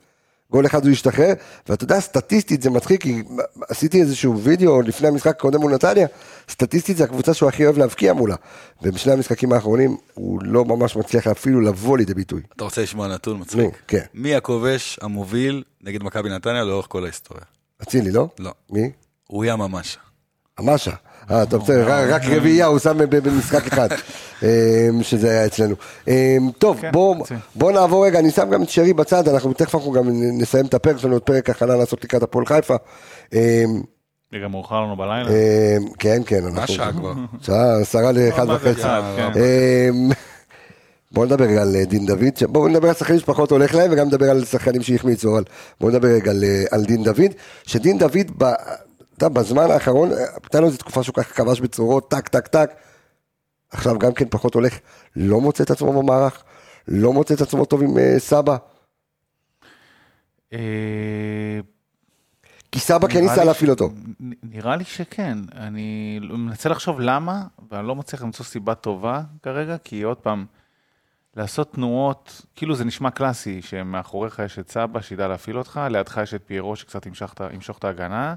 גול אחד הוא השתחרר, ואתה יודע, סטטיסטית זה מצחיק, כי עשיתי איזשהו וידאו לפני המשחק הקודם מול נתניה, סטטיסטית זה הקבוצה שהוא הכי אוהב להבקיע מולה, ובשני המשחקים האחרונים הוא לא ממש מצליח אפילו לבוא לידי ביטוי. אתה רוצה לשמוע נתון נו, מצחיק? כן. מי הכובש המוביל נגד מכבי נתניה לאורך כל ההיסטוריה? אצילי, לא? לא. מי? אוריה ממש. המשה. אה, טוב, בסדר, רק- רק רביעייה הוא שם ב- במשחק אחד, אמ, שזה היה אצלנו. אמ, טוב, כן, בואו נעבור רגע, אני שם גם את שרי בצד, אנחנו תכף אנחנו גם נסיים את הפרק, יש לנו עוד פרק הכנה לעשות לקראת הפועל חיפה. אמ, זה גם מאוחר לנו בלילה. כן, כן, מה אנחנו... השעה כבר? שעה עשרה לאחד מה וחצי. בואו נדבר רגע על אה, דין דוד, בואו נדבר על שחקנים שפחות הולך להם וגם נדבר על שחקנים שהחמיצו, אבל בואו נדבר רגע על, אה, על דין דוד, שדין דוד, ב, אתה בזמן האחרון, הייתה לו איזו תקופה שהוא ככה כבש בצורות, טק טק טק, עכשיו גם כן פחות הולך, לא מוצא את עצמו במערך, לא מוצא את עצמו טוב עם אה, סבא, אה, כי סבא כן ניסה להפעיל אותו. נראה לי שכן. אני מנסה לחשוב למה, ואני לא מצליח למצוא סיבה טובה כרגע, כי עוד פעם, לעשות תנועות, כאילו זה נשמע קלאסי, שמאחוריך יש את סבא שידע להפעיל אותך, לידך יש את פיירו שקצת ימשוך את ההגנה,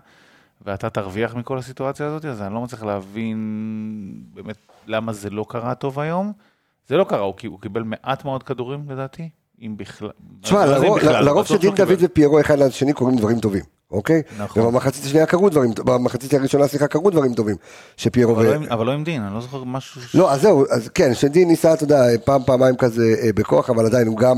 ואתה תרוויח מכל הסיטואציה הזאת, אז אני לא מצליח להבין באמת למה זה לא קרה טוב היום. זה לא קרה, הוא, קיבל מעט מאוד כדורים לדעתי, אם בכלל. תשמע, אם לרוב- שדין קיבל. דוד ופיירו אחד לשני קוראים דברים טובים, אוקיי? נכון. ובמחצית השנייה קרו דברים, במחצית הראשונה, סליחה, קרו דברים טובים, שפיירו אבל ו... לא עם- אבל לא עם דין, אני לא זוכר משהו... ש- לא, אז זהו, אז כן, שדין ניסה, אתה יודע, פעם, פעמיים כזה אה, בכוח, אבל עדיין הוא גם,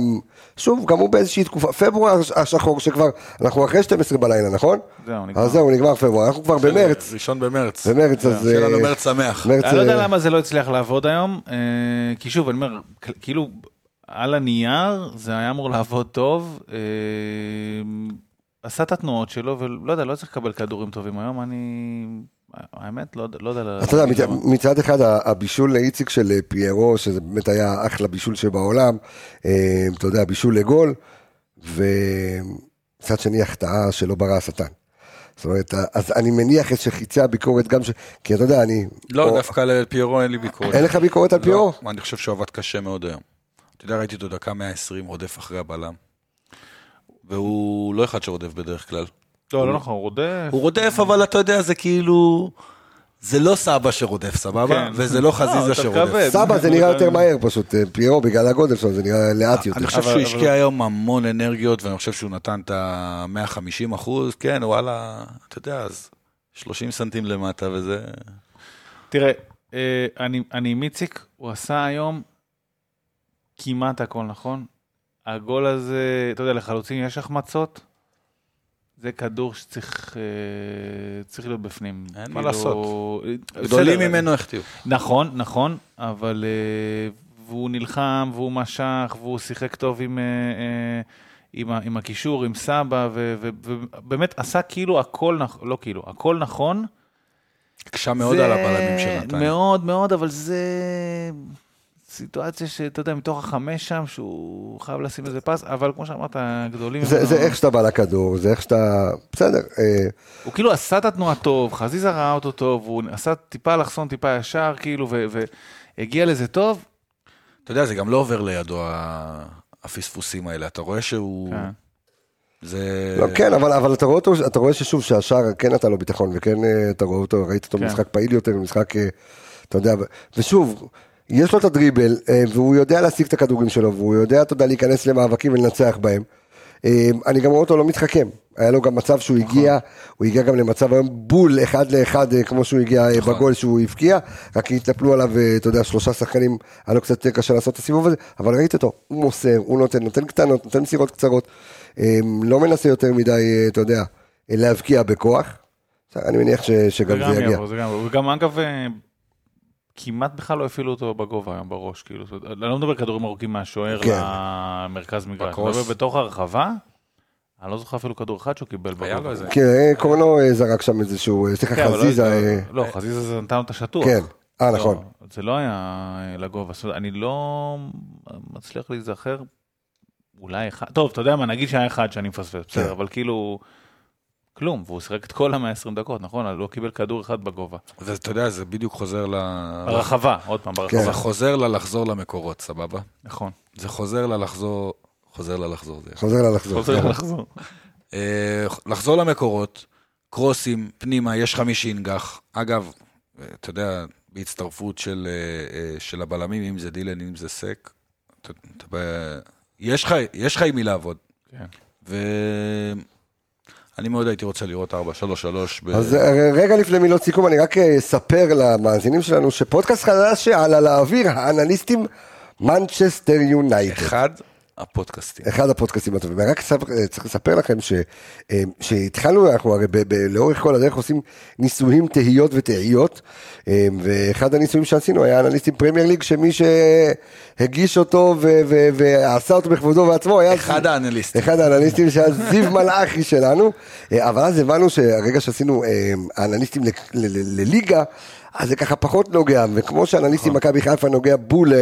שוב, גם הוא באיזושהי תקופה, פברואר השחור שכבר, אנחנו אחרי 12 בלילה, נכון? זהו, נגמר. אז זהו, נגמר פברואר, אנחנו כבר במרץ, ראשון במרץ. במרץ, אז... שיהיה לנו אה, מרץ שמח. מרץ, אני לא יודע אה, למה זה לא הצליח לעבוד היום, אה, כי שוב, אני אומר, כאילו, על הנייר זה היה אמור לעבוד טוב, אה, עשה את התנועות שלו, ולא יודע, לא צריך לקבל כדורים טובים היום, אני... האמת, לא לא יודע... אתה יודע, להגיד מצד- אחד הבישול לאיציק של אה, פיירו, שזה באמת היה אחלה בישול שבעולם, אה, אתה יודע, בישול לגול, ומצד שני החטאה שלא ברא השטן. זאת אומרת, אז אני מניח איזה שחיצי הביקורת גם ש... כי אתה יודע, אני... לא, או- דווקא על פיירו אין לי ביקורת. אין לך ביקורת על פיירו? לא, אני חושב שהוא עבד קשה מאוד היום. אתה יודע, ראיתי אותו דקה 120 רודף אחרי הבלם. והוא לא אחד שרודף בדרך כלל. לא, לא נכון, הוא רודף. הוא רודף, אבל אתה יודע, זה כאילו... זה לא סבא שרודף, סבבה? כן. וזה לא לא, חזיזה שרודף. כבד. סבא זה נראה יותר מהר פשוט, אה, פיירו בגלל הגודל שלו זה נראה לאט יותר. אני חושב אבל- שהוא אבל- השקיע היום המון אנרגיות, ואני חושב שהוא נתן את ה-150 אחוז, כן, וואלה, אתה יודע, אז 30 סנטים למטה וזה... תראה, אה, אני אני עם איציק, הוא עשה היום כמעט הכל נכון. הגול הזה, אתה יודע, לחלוצים יש החמצות. זה כדור שצריך אה, צריך להיות בפנים. אין מה כאילו, לעשות. אה, גדולים ממנו החטיאו. נכון, נכון, אבל... אה, והוא נלחם, והוא משך, והוא שיחק טוב עם, אה, עם, עם הקישור, עם סבא, ו- ו- ובאמת עשה כאילו הכל, נכ- לא כאילו, הכל נכון. הקשה מאוד זה על הבלמים של נתניה. מאוד מאוד, אבל זה סיטואציה שאתה יודע, מתוך החמש שם, שהוא חייב לשים איזה פס, אבל כמו שאמרת, הגדולים... זה, זה לא- איך שאתה בא לכדור, זה איך שאתה... בסדר. אה, הוא כאילו עשה את התנועה טוב, חזיזה ראה אותו טוב, הוא עשה טיפה אלכסון, טיפה ישר, כאילו, ו- והגיע לזה טוב. אתה יודע, זה גם לא עובר לידו ה- הפספוסים האלה. אתה רואה שהוא... כן. זה... לא, כן, אבל, אבל אתה רואה אותו, אתה רואה ששוב שהשער כן נתן לו ביטחון, וכן אה, אתה רואה אותו, ראית אותו כן. במשחק פעיל יותר, במשחק, אה, אתה יודע, ו- ושוב, יש לו את הדריבל, אה, והוא יודע להשיג את הכדורים שלו, והוא יודע, אתה יודע, להיכנס למאבקים ולנצח בהם. אה, אני גם רואה אותו לא מתחכם, היה לו גם מצב שהוא הגיע, הוא הגיע גם למצב היום בול אחד לאחד, אה, כמו שהוא הגיע אה, בגול שהוא הבקיע, רק התנפלו עליו, אתה יודע, שלושה שחקנים, היה לו קצת קשה לעשות את הסיבוב הזה, אבל ראית אותו, הוא מוסר, הוא נותן, נותן קטנות, נותן מסירות קצרות, לא מנסה יותר מדי, אתה יודע, להבקיע בכוח, אני מניח ש, שגם גם זה יגיע. יבוא, זה גם אגב, כמעט בכלל לא הפעילו אותו בגובה היום בראש, כאילו, זאת אומרת, אני לא מדבר כדורים ארוכים מהשוער כן. למרכז מגרש, אני. מדבר בתוך הרחבה, אני לא זוכר אפילו כדור אחד שהוא קיבל בגובה. כן, אה, קורנו אה, זרק שם איזשהו, אה, סליחה, כן, לא- חזיזה, אה, לא, חזיזה זה נתן לו את השטוח. כן, אה לא, נכון, זה לא היה לגובה, זאת אומרת, אני לא מצליח להיזכר, אולי אחד, טוב, אתה יודע מה, נגיד שהיה אחד שאני מפספס, כן. בסדר, אבל כאילו, כלום, והוא שיחק את כל ה-120 דקות, נכון? לא קיבל כדור אחד בגובה. ואתה יודע, זה בדיוק חוזר ל... ברחבה, עוד פעם, כן. ברחבה. זה חוזר לה לחזור למקורות, סבבה? נכון. זה חוזר לה לחזור, חוזר לה לחזור. זה. חוזר לה לחזור. חוזר לחזור. אה, לחזור למקורות, קרוסים, פנימה, יש לך מי שינגח. אגב, אה, אתה יודע, בהצטרפות של, אה, של הבלמים, אם זה דילן, אם זה סק, יש לך עם מי לעבוד. כן. ואני מאוד הייתי רוצה לראות 4-3-3. ב- אז אה, רגע לפני מילות סיכום, אני רק אה, אספר למאזינים שלנו שפודקאסט חדש שעלה לאוויר, האנליסטים מנצ'סטר יונייטד. אחד הפודקאסטים. אחד הפודקאסטים הטובים. רק צריך לספר לכם ש- אה, שהתחלנו, אנחנו הרי ב- ב- לאורך כל הדרך עושים ניסויים, תהיות ותהיות, אה, ואחד הניסויים שעשינו היה אנליסטים פרמייר ליג, שמי שהגיש אותו ו- ו- ועשה אותו בכבודו ובעצמו היה... אחד האנליסטים. אחד האנליסטים שהיה זיו מלאכי שלנו, אה, אבל אז הבנו שהרגע שעשינו אה, האנליסטים ל- ל- ל- לליגה, אז זה ככה פחות נוגע, וכמו שאנליסטים מכבי חיפה נוגע בול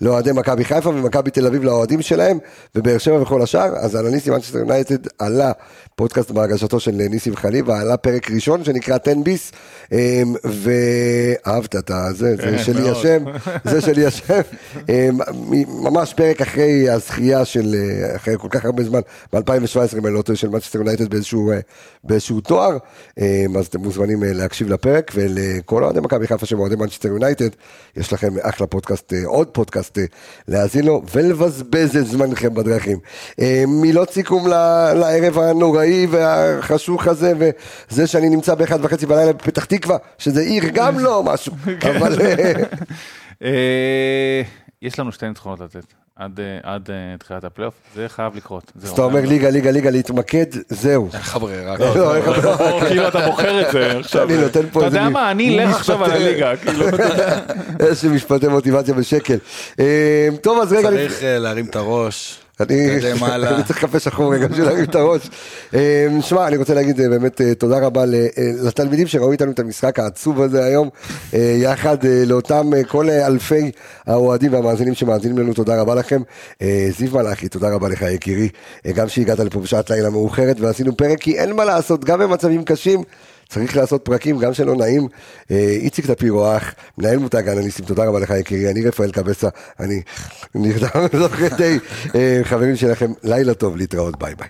לאוהדי מכבי חיפה ומכבי תל אביב לאוהדים שלהם, ובאר שבע וכל השאר, אז האנליסטים מנצ'סטר יונייטד עלה פודקאסט בהגשתו של ניסים חליבה, עלה פרק ראשון שנקרא 10 ביס, אה, ואהבת את זה, זה כן, שלי. השם, זה שלי השם, אה, ממש פרק אחרי הזכייה של, אה, אחרי כל כך הרבה זמן, ב-2017, אם אני לא טועה, של מנצ'סטר יונייטד באיזשהו, אה, תואר, אה, אז אתם מוזמנים אה, להקשיב לפרק, ולכל אוהדי מכבי חיפה שהם אוהדי מנצ'סטר יונייטד, יש לכם אחלה פודקאסט, אה, עוד פודקאסט אה, להאזין לו, ולבזבז את זמנכם בדרכים. אה, מילות סיכום לערב הנוראי והחשוך הזה, וזה שאני נמצא באחד וחצי בלילה בפתח תקווה, שזה עיר גם לא משהו, אבל... אה, אה, יש לנו שתי ניצחונות לתת עד אה, עד, תחילת הפלייאוף, זה חייב לקרות. אז אתה אומר ליגה, ליגה, ליגה, להתמקד, זהו. אין לך ברירה. לא, אתה- או, כאילו אתה בוחר את זה עכשיו. אני נותן פה אתה איזה יודע מ- מה, אני אלך עכשיו על הליגה, כאילו. איזה משפטי מוטיבציה בשקל. טוב, אז רגע, צריך להרים את הראש. אני צריך קפה שחור רגע בשביל להרים את הראש. אה, שמע, אני רוצה להגיד אה, באמת אה, תודה רבה לתלמידים שראו איתנו את המשחק העצוב הזה היום, יחד לאותם כל אלפי האוהדים והמאזינים שמאזינים לנו, תודה רבה לכם. זיו מלאכי, תודה רבה לך יקירי, גם שהגעת לפה בשעת לילה מאוחרת ועשינו פרק, כי אין מה לעשות, גם במצבים קשים. צריך לעשות פרקים גם שלא נעים. אה, איציק טפירו אח, מנהל מותג האנליסטים, תודה רבה לך יקירי, אני רפאל קבסה, אני נרדם תוך כדי. אה, חברים שלכם, לילה טוב, להתראות, ביי ביי.